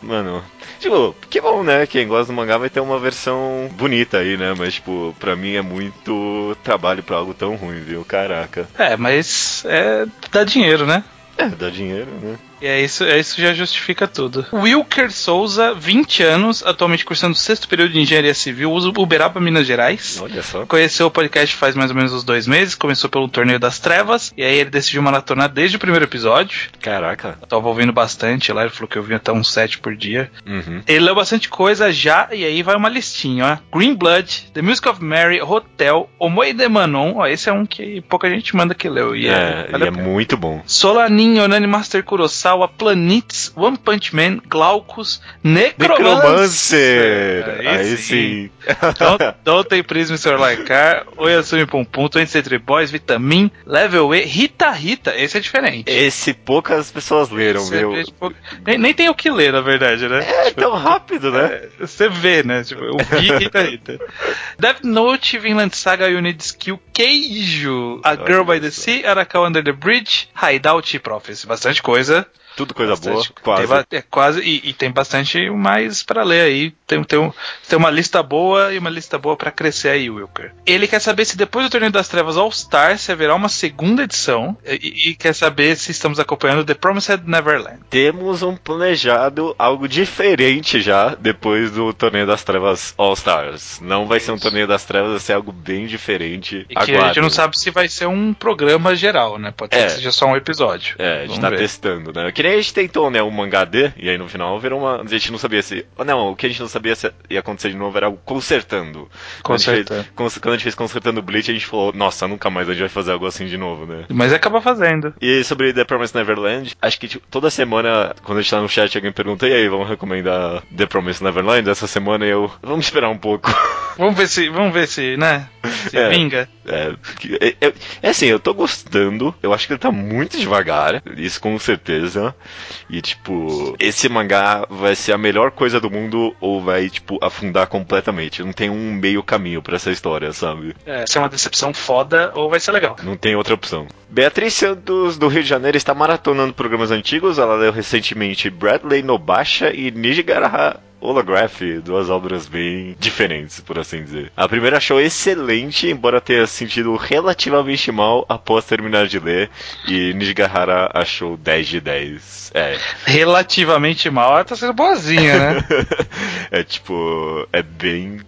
Mano. Tipo, que bom, né? Quem gosta do mangá vai ter uma versão bonita aí, né? Mas, tipo, pra mim é muito trabalho pra algo tão ruim, viu? Caraca. É, mas é dá dinheiro, né? É, dá dinheiro, né? E é isso, é isso já justifica tudo. Wilker Souza, 20 anos, atualmente cursando o sexto período de engenharia civil, usa Uberaba, Minas Gerais. Olha só. Conheceu o podcast faz mais ou menos uns dois meses, começou pelo Torneio das Trevas, e aí ele decidiu maratonar desde o primeiro episódio. Caraca. Eu tava ouvindo bastante lá, ele falou que eu vinha até uns sete por dia. Uhum. Ele leu bastante coisa já, e aí vai uma listinha, ó. Green Blood, The Music of Mary, Hotel, Omoi de Manon, ó, esse é um que pouca gente manda que leu. E É, vale é pena. muito bom. Solanin, Onani Master Kurosawa, Kurosawa, Planets, One Punch Man, Glaucus, Necromancer. Necromancer! Aí, sim. Don't, don't Take Prism Sr. Laikar, Oyasumi Pum, 23 Boys, Vitamin, Level E, Rita Rita. Esse é diferente. Esse poucas pessoas leram, Esse é viu? pouco- nem, nem tem o que ler, na verdade, né? É tão rápido, né? É, Você vê, né? Tipo, eu vi Rita Rita. Death Note, Vinland Saga, Unit Skill, Keijo, A Girl by the Sea, Arakawa Under the Bridge, Hideout e Prophecy. Bastante coisa. Tudo coisa Bastante- boa, Tem, quase. ba- é, quase e, e tem bastante mais pra ler aí. Tem, tem, um- tem uma lista boa e uma lista boa pra crescer aí, Wilker. Ele quer saber se depois do Torneio das Trevas All Star se haverá uma segunda edição e, e quer saber se estamos acompanhando The Promised Neverland. Temos um planejado algo diferente já depois do Torneio das Trevas All Stars. Não vai ser um Torneio das Trevas, vai ser algo bem diferente. E que a gente não sabe se vai ser um programa geral, né? Pode ser É. que seja só um episódio. É, a gente Vamos tá ver. testando, né? Que nem a gente tentou, né, um mangá D, e aí no final virou uma. A gente não sabia se. Não, o que a gente não sabia se ia acontecer de novo era o consertando. Quando Consertando. cons- Quando a gente fez consertando o Bleach, a gente falou, nossa, nunca mais a gente vai fazer algo assim de novo, né? Mas acaba fazendo. E sobre The Promised Neverland, acho que tipo, toda semana, quando a gente tá no chat, alguém pergunta, e aí, vamos recomendar The Promised Neverland? Essa semana eu. Vamos esperar um pouco. Vamos ver se, vamos ver se, né? Se É. vinga. É, é, é- assim, eu tô gostando. Eu acho que ele tá muito devagar. Isso com certeza. E, tipo, esse mangá vai ser a melhor coisa do mundo ou vai, tipo, afundar completamente. Não tem um meio caminho pra essa história, sabe? É, se é uma decepção foda ou vai ser legal. Não tem outra opção. Beatriz Santos, do Rio de Janeiro, está maratonando programas antigos. Ela leu recentemente Bradley Nobasha e Nijigaraha Holograph, duas obras bem diferentes, por assim dizer. A primeira achou excelente, embora tenha sentido relativamente mal após terminar de ler, e Nijigahara achou 10 de 10. É, Relativamente mal, ela tá sendo boazinha, né? é tipo, é bem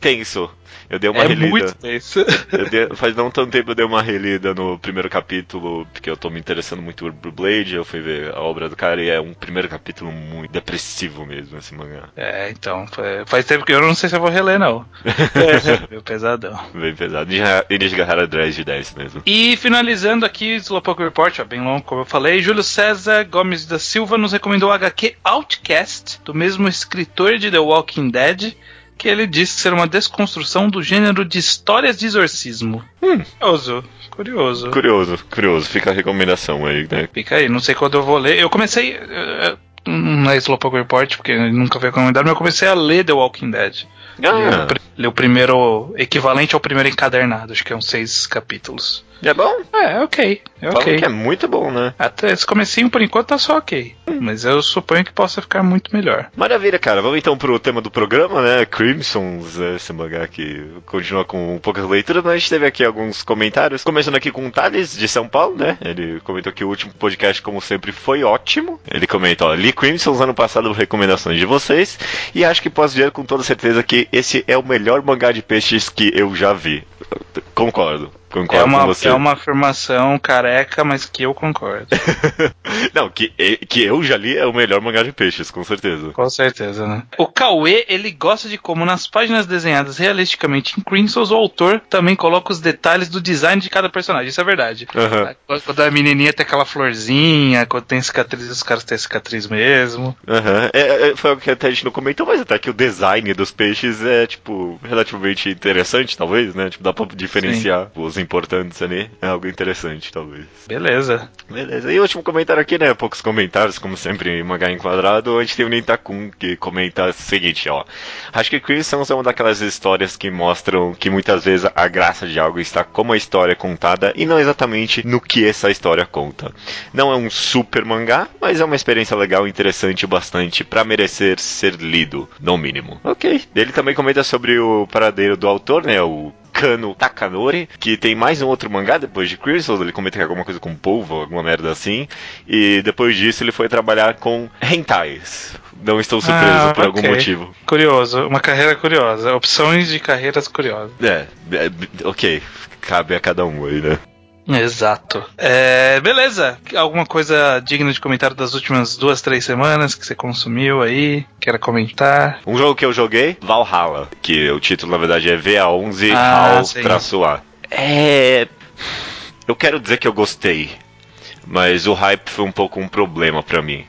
tenso. Eu dei uma é relida. muito tenso. Dei- faz não tanto tempo eu dei uma relida no primeiro capítulo, porque eu tô me interessando muito por Blade, eu fui ver a obra do cara e é um primeiro capítulo muito depressivo mesmo, esse mangá. É, então, fa- faz tempo que eu não sei se eu vou reler, não. É, meu pesadão. Bem pesado. Eles agarraram 10 de 10 mesmo. E finalizando aqui, Slowpoke Report, ó, bem longo, como eu falei, Júlio César Gomes da Silva nos recomendou o HQ Outcast, do mesmo escritor de The Walking Dead, que ele disse ser uma desconstrução do gênero de histórias de exorcismo. Hum. Curioso, curioso. Curioso, curioso. Fica a recomendação aí, né? Fica aí, não sei quando eu vou ler. Eu comecei. eh, Não é Slowpoke Report, porque nunca foi recomendado, mas eu comecei a ler The Walking Dead. Li, o Ah, pri- li o primeiro. equivalente ao primeiro encadernado, acho que é uns seis capítulos. é bom? É, é ok. É Falam ok. que é muito bom, né? Até esse comecinho, por enquanto, tá só ok. Mas eu suponho que possa ficar muito melhor. Maravilha, cara. Vamos então pro tema do programa, né? Crimsons, é, esse mangá que continua com poucas leituras, mas a gente teve aqui alguns comentários. Começando aqui com o Thales, de São Paulo, né? Ele comentou que o último podcast, como sempre, foi ótimo. Ele comenta, ó, li Crimsons ano passado por recomendações de vocês, e acho que posso dizer com toda certeza que esse é o melhor mangá de peixes que eu já vi. Concordo. Concordo É com uma, você. é uma afirmação careca, mas que eu concordo. Não, que, que eu já li é o melhor mangá de peixes, com certeza. Com certeza, né? O Cauê, ele gosta de como nas páginas desenhadas realisticamente em Crimsons, o autor também coloca os detalhes do design de cada personagem. Isso é verdade. Aham. Quando- a menininha tem aquela florzinha, quando tem cicatriz, os caras têm cicatriz mesmo. Aham. É, é, foi o que até a gente não comentou, mas até que o design dos peixes é, tipo, relativamente interessante, talvez, né? Tipo, dá pra diferenciar os importantes ali. É algo interessante, talvez. Beleza. Beleza. E o último comentário aqui, né? Poucos comentários, como sempre, em mangá enquadrado. A gente tem o Nentakun que comenta o seguinte, ó. Acho que Crimsons é uma daquelas histórias que mostram que muitas vezes a graça de algo está como a história é contada e não exatamente no que essa história conta. Não é um super mangá, mas é uma experiência legal interessante bastante pra merecer ser lido, no mínimo. Ok. Ele também comenta sobre o paradeiro do autor, né? O Kano Takanori, que tem mais um outro mangá depois de Crystal, ele comenta que é alguma coisa com polvo, alguma merda assim, e depois disso ele foi trabalhar com hentais. Não estou surpreso Ah, por algum ok. motivo. Curioso. Uma carreira curiosa. Opções de carreiras curiosas. É, é, ok, cabe a cada um aí, né? Exato. É, beleza. Alguma coisa digna de comentário das últimas duas, três semanas que você consumiu aí? Quer comentar? Um jogo que eu joguei, Valhalla, que o título na verdade é VA11 Ah, HAL sim. traço A. É. Eu quero dizer que eu gostei. Mas o hype foi um pouco um problema pra mim.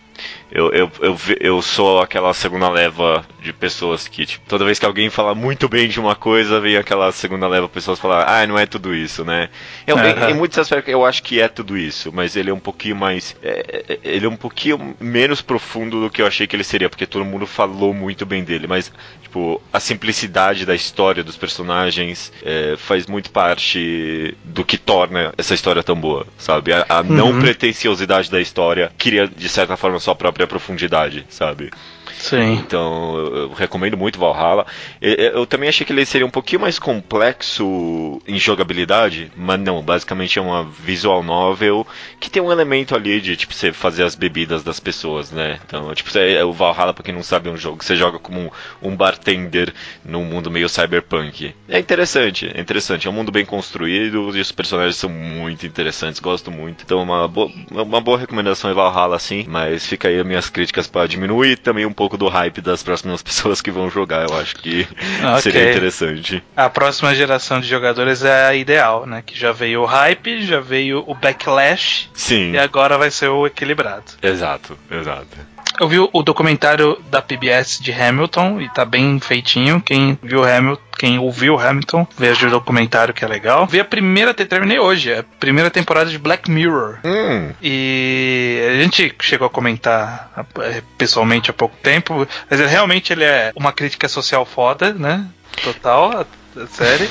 Eu, eu, eu, eu sou aquela segunda leva de pessoas que, tipo, toda vez que alguém fala muito bem de uma coisa, vem aquela segunda leva de pessoas falar, ah, não é tudo isso, né? Eu, em- Aham. em, muitos aspectos eu acho que é tudo isso, mas ele é um pouquinho mais. é, é, ele é um pouquinho menos profundo do que eu achei que ele seria, porque todo mundo falou muito bem dele, mas, tipo, a simplicidade da história dos personagens é, faz muito parte do que torna essa história tão boa, sabe? A, a não Uhum. pretensiosidade da história cria, de certa forma, sua própria profundidade, sabe? Sim. Então, eu, eu recomendo muito Valhalla. Eu, eu- também achei que ele seria um pouquinho mais complexo em jogabilidade, mas não, basicamente é uma visual novel que tem um elemento ali de, tipo, você fazer as bebidas das pessoas, né? Então, tipo, você, é o Valhalla, pra quem não sabe, é um jogo que você joga como um, um bartender num mundo meio cyberpunk. É interessante, é interessante. É um mundo bem construído e os personagens são muito interessantes, gosto muito. Então, uma, bo uma boa recomendação é Valhalla, sim, mas fica aí as minhas críticas pra diminuir também um pouco do hype das próximas pessoas que vão jogar. Eu acho que Ok. seria interessante. A próxima geração de jogadores é a ideal, né? Que já veio o hype, já veio o backlash Sim, e agora vai ser o equilibrado. exato, exato. Eu vi o- documentário da PBS de Hamilton e tá bem feitinho. Quem viu Hamilton, quem ouviu Hamilton, veja o documentário que é legal. Vi a primeira, te- terminei hoje, a primeira temporada de Black Mirror. Hum, E a gente chegou a comentar eh, pessoalmente há pouco tempo, mas realmente ele é uma crítica social foda, né? Total, a, a série.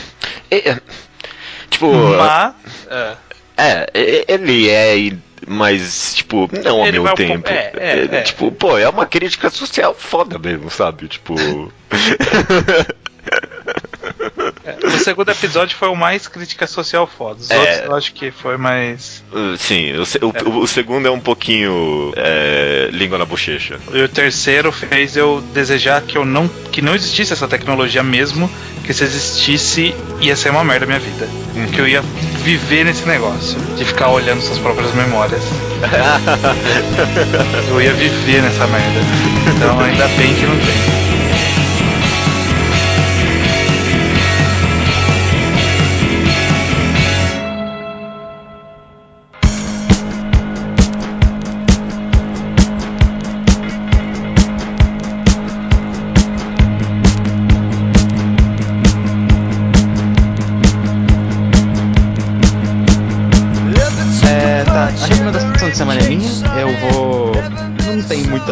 é- é- tipo, Mas. é, É, ele é, mas, tipo, não ao Ele meu tempo. é, é, é. Tipo, pô, é uma crítica social foda mesmo, sabe? Tipo. é, o segundo episódio foi o mais crítica social foda. Os É. outros eu acho que foi mais. uh, Sim, o, o- o segundo é um pouquinho é, língua na bochecha. E o terceiro fez eu desejar que eu não que não existisse essa tecnologia mesmo, que se existisse ia ser uma merda a minha vida. Que eu ia viver nesse negócio de ficar olhando suas próprias memórias. eu ia viver nessa merda. Então ainda bem que não tem.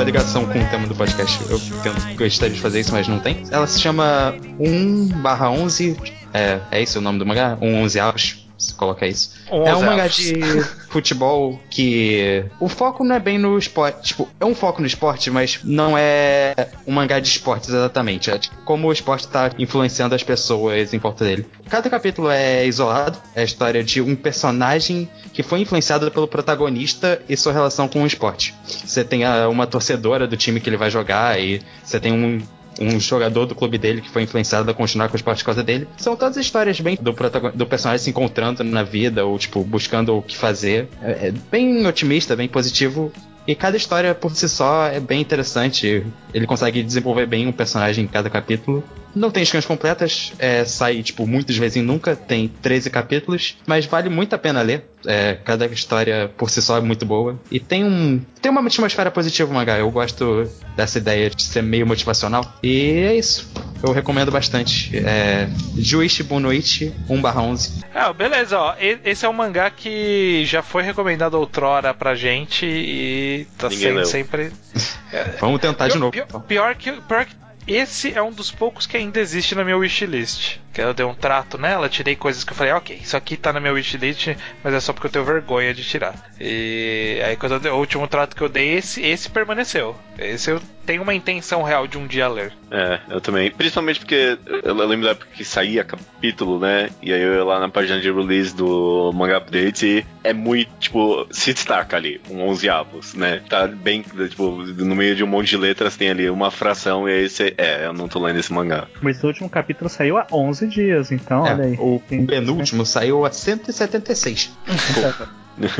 Ligação com o tema do podcast. Eu tento, gostaria de fazer isso, mas não tem. Ela se chama 1/11. É, é esse o nome do mangá? 1/11 avos. Se coloca isso. é um 11 mangá de futebol que. O foco não é bem no esporte. Tipo, é um foco no esporte, mas não é um mangá de esportes exatamente. É tipo, como o esporte tá influenciando as pessoas em volta dele. Cada capítulo é isolado. É a história de um personagem que foi influenciado pelo protagonista e sua relação com o esporte. Você tem a- uma torcedora do time que ele vai jogar e você tem um. Um jogador do clube dele que foi influenciado a continuar com o esporte por causa dele. São todas histórias bem do, do personagem se encontrando na vida, ou tipo, buscando o que fazer. É, é bem otimista, bem positivo. E cada história por si só é bem interessante. Ele consegue desenvolver bem um personagem em cada capítulo. Não tem scans completas, é, sai tipo muitas vezes em nunca, tem 13 capítulos, mas vale muito a pena ler. É, cada história por si só é muito boa. E tem um. Tem uma atmosfera positiva o mangá. Eu gosto dessa ideia de ser meio motivacional. E é isso. Eu recomendo bastante. É. Juichi Bunoichi 1/11. Ah, beleza, ó. Esse é um mangá que já foi recomendado outrora pra gente e tá Ninguém sempre. Vamos tentar de Pior- novo. Pior, pior que, pior que esse é um dos poucos que ainda existe na minha wishlist. Que eu dei um trato nela, tirei coisas que eu falei, ok, isso aqui tá na minha wishlist, mas é só porque eu tenho vergonha de tirar. E aí quando eu dei, o último trato que eu dei, esse, esse permaneceu. Esse eu tenho uma intenção real de um dia ler. É, eu também. Principalmente porque eu, lembro da época que saía capítulo, né? E aí eu ia lá na página de release do Manga Update e é muito, tipo, se destaca ali, um 11 avos, né? Tá bem, tipo, no meio de um monte de letras tem ali uma fração e aí você. É, eu não tô lendo esse mangá. Mas o último capítulo saiu há 11 dias, então É, olha aí. o Tem- penúltimo saiu a 176.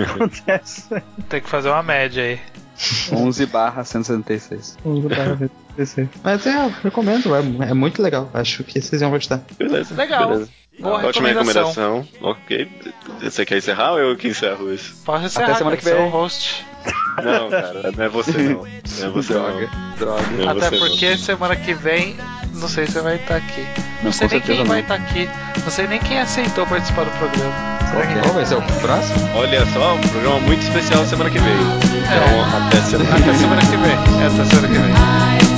Acontece. Tem que fazer uma média aí. 11 barra 176. 11 barra 26. Mas é, eu recomendo, é, é muito legal. Acho que vocês iam gostar. Beleza. Legal. Beleza. Boa Ótima recomendação. recomendação. Ok. Você quer encerrar ou eu que encerro isso? Pode encerrar, semana cara, que vem. host. Não, cara, não é você não. Não é você Droga, não. droga. Não é Até você, porque semana que vem, não sei se vai estar aqui. Não, Não, sei nem quem vai não. estar aqui. Não sei nem quem aceitou participar do programa. Será que é? Qual vai ser o próximo? não. Olha só, um programa muito especial semana que vem. Então, até semana Até semana que vem. Até semana que vem.